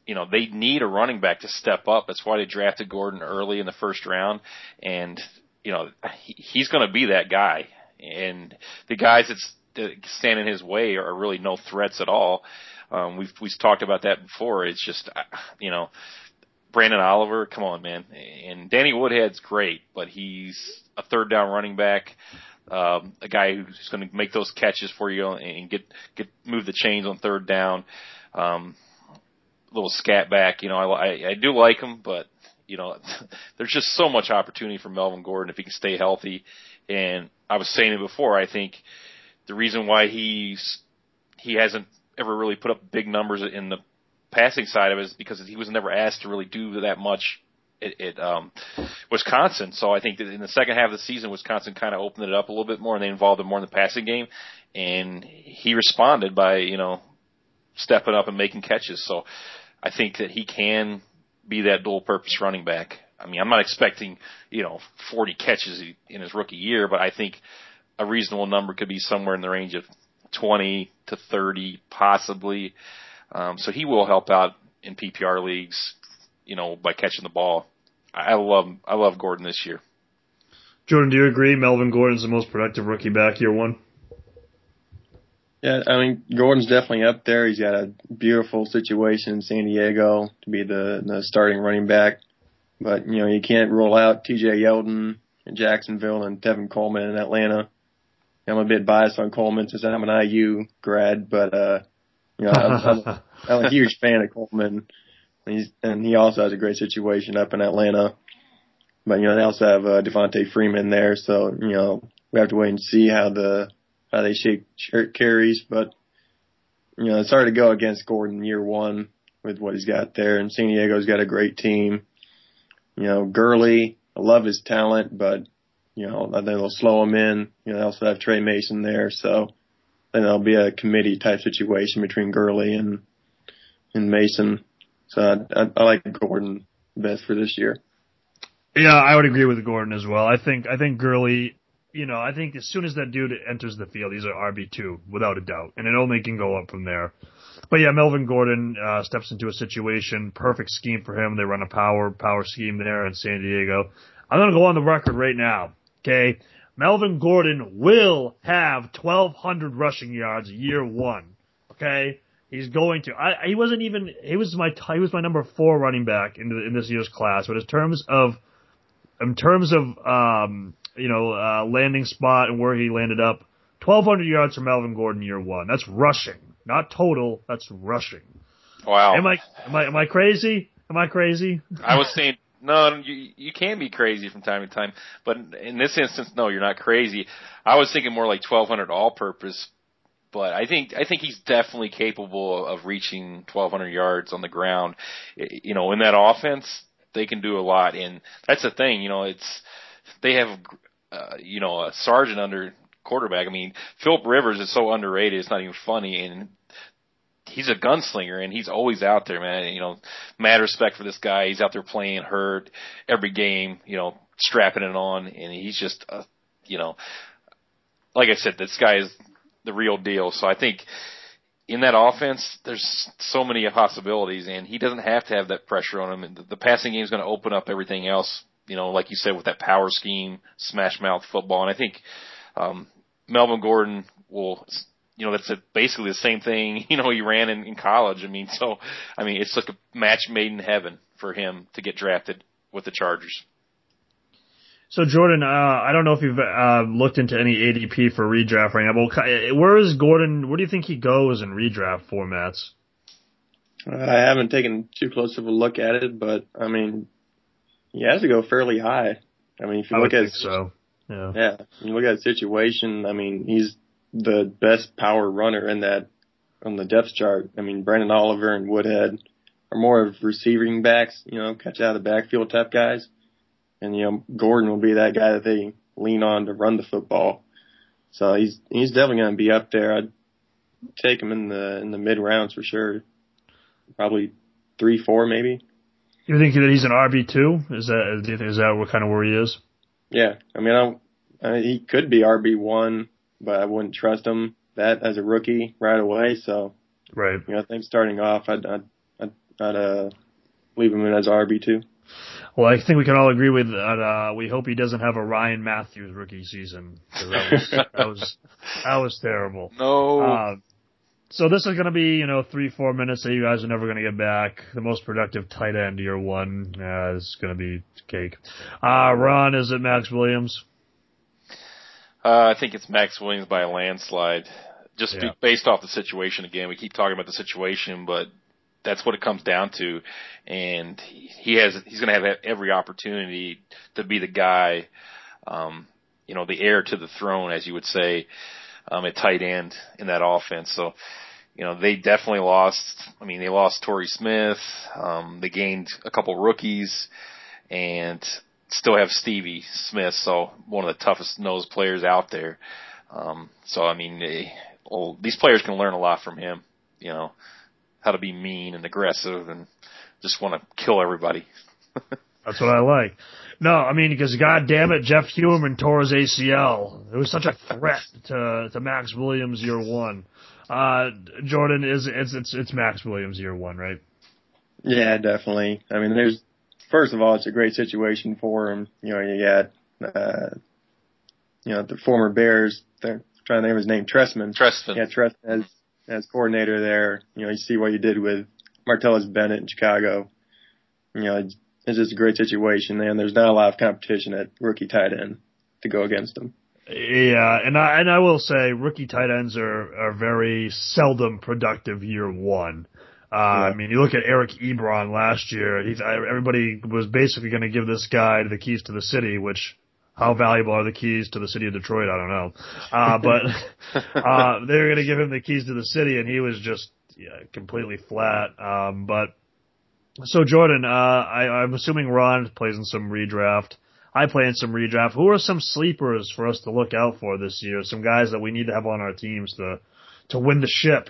B: you know, they need a running back to step up. That's why they drafted Gordon early in the first round. And, you know, he, he's going to be that guy. And the guys that's that stand in his way are really no threats at all. Um, we've, we've talked about that before. It's just, you know, Branden Oliver, come on, man. And Danny Woodhead's great, but he's a third down running back, um, a guy who's going to make those catches for you and get get move the chains on third down. Um, little scat back, you know, I, I, I do like him, but you know, there's just so much opportunity for Melvin Gordon if he can stay healthy. And I was saying it before, I think the reason why he's he hasn't ever really put up big numbers in the passing side of it is because he was never asked to really do that much at, at um, Wisconsin. So I think that in the second half of the season, Wisconsin kind of opened it up a little bit more and they involved him more in the passing game. And he responded by, you know, stepping up and making catches. So I think that he can be that dual purpose running back. I mean, I'm not expecting, you know, 40 catches in his rookie year, but I think a reasonable number could be somewhere in the range of 20 to 30, possibly. Um, so he will help out in PPR leagues, you know, by catching the ball. I love I love Gordon this year.
A: Jordan, do you agree? Melvin Gordon's the most productive rookie back year one.
C: Yeah, I mean Gordon's definitely up there. He's got a beautiful situation in San Diego to be the the starting running back, but you know you can't rule out T.J. Yeldon in Jacksonville and Tevin Coleman in Atlanta. I'm a bit biased on Coleman since I'm an IU grad, but uh, you know, I'm, I'm, I'm a huge fan of Coleman. He's, and he also has a great situation up in Atlanta. But you know, they also have uh, Devonta Freeman there, so you know we have to wait and see how the how they shape carries. But you know, it's hard to go against Gordon year one with what he's got there. And San Diego's got a great team. You know, Gurley, I love his talent, but you know, I think they'll slow him in. You know, they also have Tre Mason there, so then there'll be a committee type situation between Gurley and and Mason. So I, I, I like Gordon best for this year.
A: Yeah, I would agree with Gordon as well. I think I think Gurley, you know, I think as soon as that dude enters the field, he's an RB two without a doubt, and it only can go up from there. But yeah, Melvin Gordon uh, steps into a situation, perfect scheme for him. They run a power power scheme there in San Diego. I'm gonna go on the record right now. Okay, Melvin Gordon will have 1,200 rushing yards year one. Okay, he's going to. I, he wasn't even. He was my. He was my number four running back in, the, in this year's class. But in terms of, in terms of, um, you know, uh, landing spot and where he landed up, 1,200 yards from Melvin Gordon year one. That's rushing, not total. That's rushing.
B: Wow.
A: Am I am I am I crazy? Am I crazy?
B: I was saying no, you you can be crazy from time to time, but in this instance, no, you're not crazy. I was thinking more like 1200 all-purpose, but I think I think he's definitely capable of reaching 1200 yards on the ground. You know, in that offense, they can do a lot, and that's the thing. You know, it's they have uh, you know a sergeant under quarterback. I mean, Philip Rivers is so underrated; it's not even funny, and he's a gunslinger and he's always out there, man. You know, mad respect for this guy. He's out there playing hurt every game, you know, strapping it on, and he's just, uh, you know, like I said, this guy is the real deal. So I think in that offense, there's so many possibilities, and he doesn't have to have that pressure on him. And the, the passing game is going to open up everything else. You know, like you said, with that power scheme, smash mouth football, and I think um, Melvin Gordon will, you know, that's a, basically the same thing, you know, he ran in, in college. I mean, so, I mean, it's like a match made in heaven for him to get drafted with the Chargers.
A: So Jordan, uh, I don't know if you've uh, looked into any ADP for redraft right now. But where is Gordon? Where do you think he goes in redraft formats?
C: I haven't taken too close of a look at it, but I mean, he has to go fairly high. I mean, if you
A: I
C: look at
A: his, so, yeah,
C: yeah, you look at the situation. I mean, he's the best power runner in that on the depth chart. I mean, Branden Oliver and Woodhead are more of receiving backs, you know, catch out of the backfield type guys, and you know, Gordon will be that guy that they lean on to run the football. So he's he's definitely going to be up there. I'd take him in the in the mid rounds for sure. Probably three, four, maybe.
A: You think that he's an RB two? Is that do you think is that what kind of where he is?
C: Yeah, I mean, I, I mean, he could be RB one, but I wouldn't trust him that as a rookie right away. So,
A: right,
C: you know, I think starting off, I'd I'd, I'd, I'd uh, leave him in as RB two.
A: Well, I think we can all agree with that. Uh, we hope he doesn't have a Ryan Mathews rookie season that was that was that was terrible.
B: No.
A: Uh, so this is going to be, you know, three, four minutes that you guys are never going to get back. The most productive tight end year one uh, is going to be cake. Uh, Ron, is it Maxx Williams?
B: Uh, I think it's Maxx Williams by a landslide. Just
A: Yeah.
B: based off the situation again. We keep talking about the situation, but that's what it comes down to. And he has, he's going to have every opportunity to be the guy, um, you know, the heir to the throne, as you would say, um, at tight end in that offense. So, you know, they definitely lost. I mean, they lost Torrey Smith. Um, they gained a couple rookies and still have Stevie Smith. So one of the toughest nose players out there. Um, so I mean, they, well, these players can learn a lot from him. You know, how to be mean and aggressive and just want to kill everybody.
A: That's what I like. No, I mean, because God damn it, Jeff Heuerman tore his ACL. It was such a threat to to Maxx Williams year one. Uh, Jordan is it's it's it's Maxx Williams year one, right?
C: Yeah, definitely. I mean, there's first of all, it's a great situation for him. You know, you got uh, you know the former Bears. They're trying to name his name, Tressman.
B: Trestman.
C: Yeah, Tressman as as coordinator there. You know, you see what you did with Martellus Bennett in Chicago. You know, it's, it's just a great situation, and there's not a lot of competition at rookie tight end to go against him.
A: Yeah, and I and I will say rookie tight ends are are very seldom productive year one. Uh, I mean, you look at Eric Ebron last year. He's everybody was basically going to give this guy the keys to the city, which how valuable are the keys to the city of Detroit? I don't know. Uh, but uh, they were going to give him the keys to the city, and he was just yeah, completely flat. Um, but so Jordan, uh, I, I'm assuming Ron plays in some redraft. I play in some redraft. Who are some sleepers for us to look out for this year? Some guys that we need to have on our teams to to win the ship.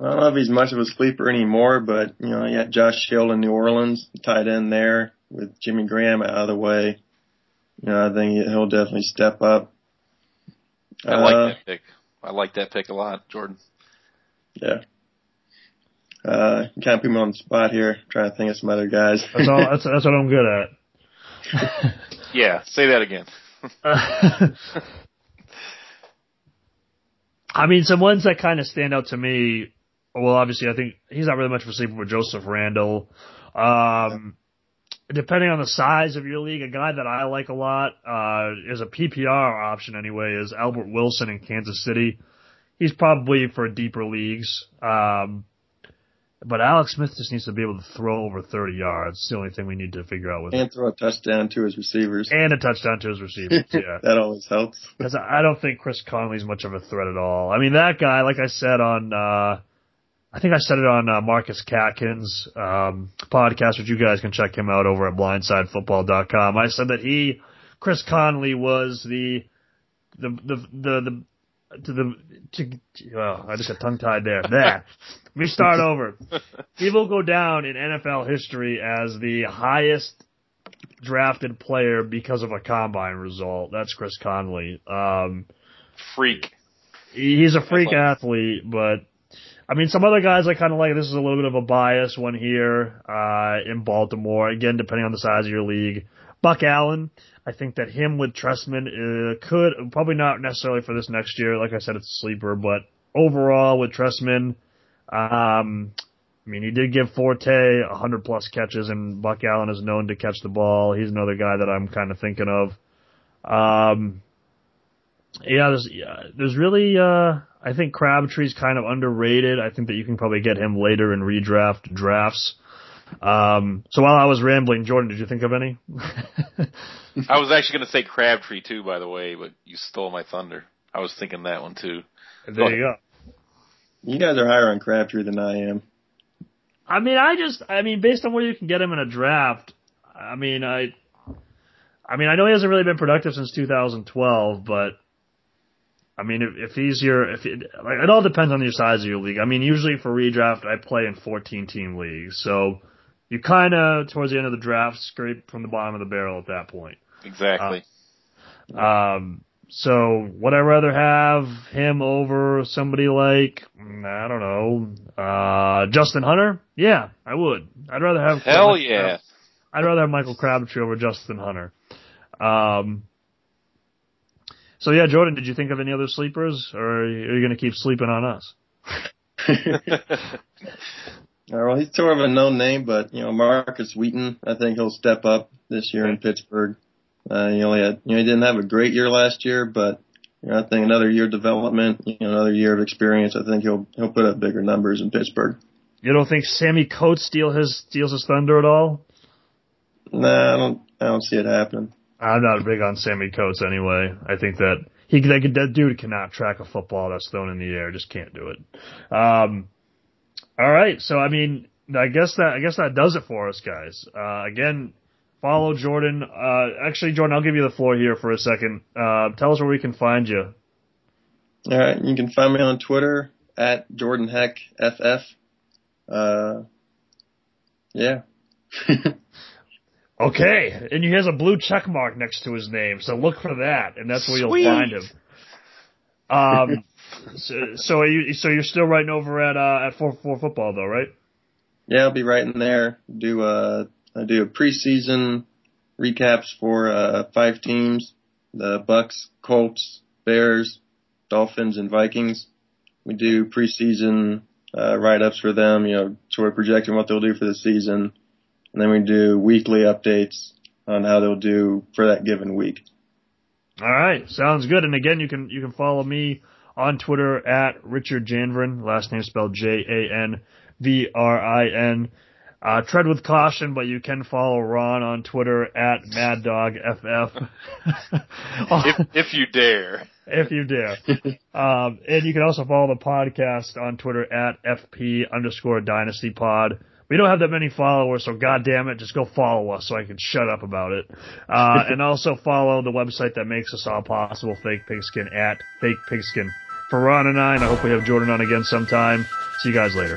C: I don't know if he's much of a sleeper anymore, but you know, you got Josh Hill in New Orleans, tight end there with Jimmy Graham out of the way. You know, I think he'll definitely step up.
B: I like
C: Uh,
B: that pick. I like that pick a lot, Jordan.
C: Yeah. Uh, you kind of put me on the spot here, trying to think of some other guys.
A: That's all. That's that's what I'm good at.
B: Yeah, say that again.
A: I mean, some ones that kind of stand out to me. Well, obviously, I think he's not really much of a sleeper with Joseph Randle. Um, depending on the size of your league, a guy that I like a lot uh, is a PPR option anyway. Is Albert Wilson in Kansas City. He's probably for deeper leagues. Um, but Alex Smith just needs to be able to throw over 30 yards. It's the only thing we need to figure out with him.
C: and throw a touchdown to his receivers.
A: And a touchdown to his receivers. Yeah.
C: that always helps.
A: Because I don't think Chris Conley's much of a threat at all. I mean, that guy, like I said on, uh, I think I said it on uh, Marcus Catkin's um, podcast, which you guys can check him out over at BlindsideFootball.com. I said that he, Chris Conley, was the the the the, the to the to, well, I just got tongue tied there. There. Let me start over. He will go down in NFL history as the highest drafted player because of a combine result. That's Chris Conley. Um,
B: Freak.
A: he's a freak athlete, but I mean, some other guys I kind of like. This is a little bit of a bias one here uh, in Baltimore. Again, depending on the size of your league, Buck Allen. I think that him with Trestman uh, could probably not necessarily for this next year. Like I said, it's a sleeper, but overall with Trestman, um, I mean, he did give Forte 100 plus catches, and Buck Allen is known to catch the ball. He's another guy that I'm kind of thinking of. Um, yeah, there's yeah, there's really uh, I think Crabtree's kind of underrated. I think that you can probably get him later in redraft drafts. Um, so while I was rambling, Jordan, did you think of any?
B: I was actually going to say Crabtree too, by the way, but you stole my thunder. I was thinking that one too.
A: There go you go.
C: You guys are higher on Crabtree than I am.
A: I mean, I just, I mean, based on where you can get him in a draft, I mean, I, I mean, I know he hasn't really been productive since 2012, but I mean, if, if he's your, if it, like, it all depends on your size of your league. I mean, usually for redraft, I play in 14 team leagues, so you kind of towards the end of the draft scrape from the bottom of the barrel at that point.
B: Exactly.
A: Uh, um, so would I rather have him over somebody like mm, I don't know, uh, Justin Hunter? Yeah, I would. I'd rather have
B: hell yeah.
A: I'd rather have Michael Crabtree over Justin Hunter. Um, so yeah, Jordan, did you think of any other sleepers, or are you going to keep sleeping on us?
C: well, he's sort of a known name, but you know Markus Wheaton, I think he'll step up this year in Pittsburgh. Uh, he only had, you know, he didn't have a great year last year, but you know, I think another year of development, you know, another year of experience. I think he'll he'll put up bigger numbers in Pittsburgh.
A: You don't think Sammie Coates steal his steals his thunder at all?
C: Nah, I don't. I don't see it happening.
A: I'm not big on Sammie Coates anyway. I think that he that, that dude cannot track a football that's thrown in the air. Just can't do it. Um, all right, so I mean, I guess that I guess that does it for us, guys. Uh, again, follow Jordan. Uh, actually, Jordan, I'll give you the floor here for a second. Uh, tell us where we can find you.
C: All right, you can find me on Twitter at Jordan Heck FF. Uh, yeah.
A: Okay, and he has a blue check mark next to his name, so look for that, and that's where Sweet. you'll find him. Um, so, so are you? So you're still writing over at uh, at four four football though, right?
C: Yeah, I'll be writing there. Do a I do a preseason recaps for uh, five teams: the Bucs, Colts, Bears, Dolphins, and Vikings. We do preseason uh, write ups for them. You know, sort of projecting what they'll do for the season and then we do weekly updates on how they'll do for that given week.
A: All right, sounds good. And again, you can you can follow me on Twitter at Richard Janvrin, last name spelled J A N V R I N. Uh, tread with caution, but you can follow Ron on Twitter at MadDogFF.
B: if, if you dare.
A: If you dare. um, and you can also follow the podcast on Twitter at FP underscore Dynasty Pod. We don't have that many followers, so goddamn it, just go follow us so I can shut up about it. Uh, and also follow the website that makes us all possible, Fake Pigskin at Fake Pigskin. For Ron and I, and I hope we have Jordan on again sometime. See you guys later.